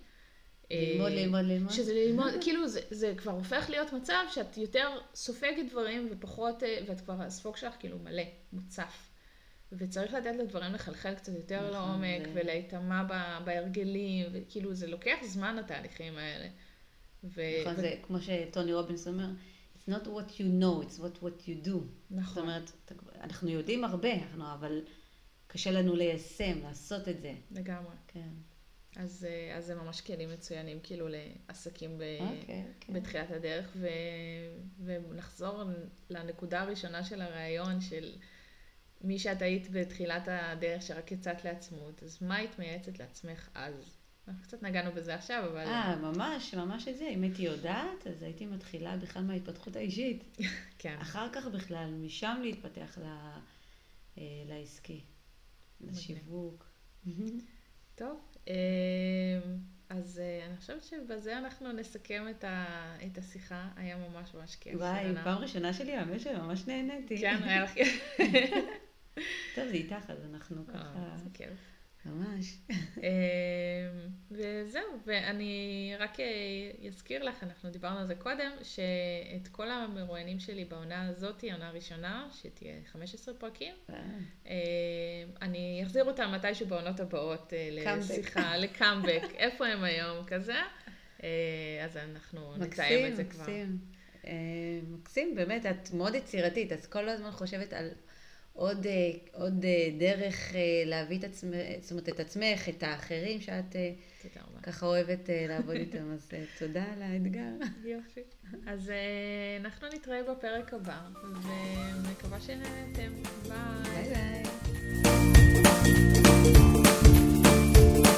אה, ללמוד, ללמוד, ללמוד. שזה ללמוד, כאילו זה, זה כבר הופך להיות מצב שאת יותר סופגת דברים ופחות, אה, ואת כבר, הספוג שלך כאילו מלא, מוצף. וצריך לתת לדברים לחלחל קצת יותר נכון, לעומק, זה- ולהיטמע בהרגלים, וכאילו זה לוקח זמן התהליכים האלה. ו... נכון, ו- זה כמו שטוני רובינס אומר, it's not what you know, it's what, what you do. זאת נכון, אומרת, אתה- אנחנו יודעים הרבה, אנחנו, אבל קשה לנו ליישם, לעשות את זה. לגמרי. כן. אז, אה, אז זה ממש כלים מצוינים, כאילו, לעסקים ב... אוקיי, כן. בתחילת הדרך, ו... ונחזור לנקודה הראשונה של הראיון, של מי שאת היית בתחילת הדרך שרק יצאת לעצמות, אז מה היית מייעצת לעצמך אז? אנחנו קצת נגענו בזה עכשיו, אבל... אה, ממש, ממש את זה. אם הייתי יודעת, אז הייתי מתחילה בכלל מההתפתחות האישית. כן, אחר כך בכלל, משם להתפתח ל... אה, לעסקי, לשיווק. טוב. אה, אז אה, אני חושבת שבזה אנחנו נסכם את, ה... את השיחה, היה ממש ממש כיף. וואי, שרנה. פעם ראשונה שלי, האמת שממש נהניתי. כן, היה לך... טוב, זה איתך, אז אנחנו אה, ככה, זה כיף. ממש. אמ, וזהו, ואני רק אה, אזכיר לך, אנחנו דיברנו על זה קודם, שאת כל המרואיינים שלי בעונה הזאת, העונה הראשונה, שתהיה 15 פרקים, אה, אמ, אני אחזיר אותם מתישהו בעונות הבאות אה. לשיחה, לקאמבק, איפה הם היום כזה, אז אנחנו נתאם מקסים, את זה כבר. מקסים. אה, מקסים, באמת, את מאוד יצירתית, את כל הזמן חושבת על עוד, אה, עוד אה, דרך אה, להביא את עצמך, זאת אומרת, את עצמך, את האחרים שאת. ככה אוהבת לעבוד איתם, אז תודה על האתגר. יופי. אז אנחנו נתראה בפרק הבא, ומקווה שנהנתם. ביי. ביי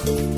ביי.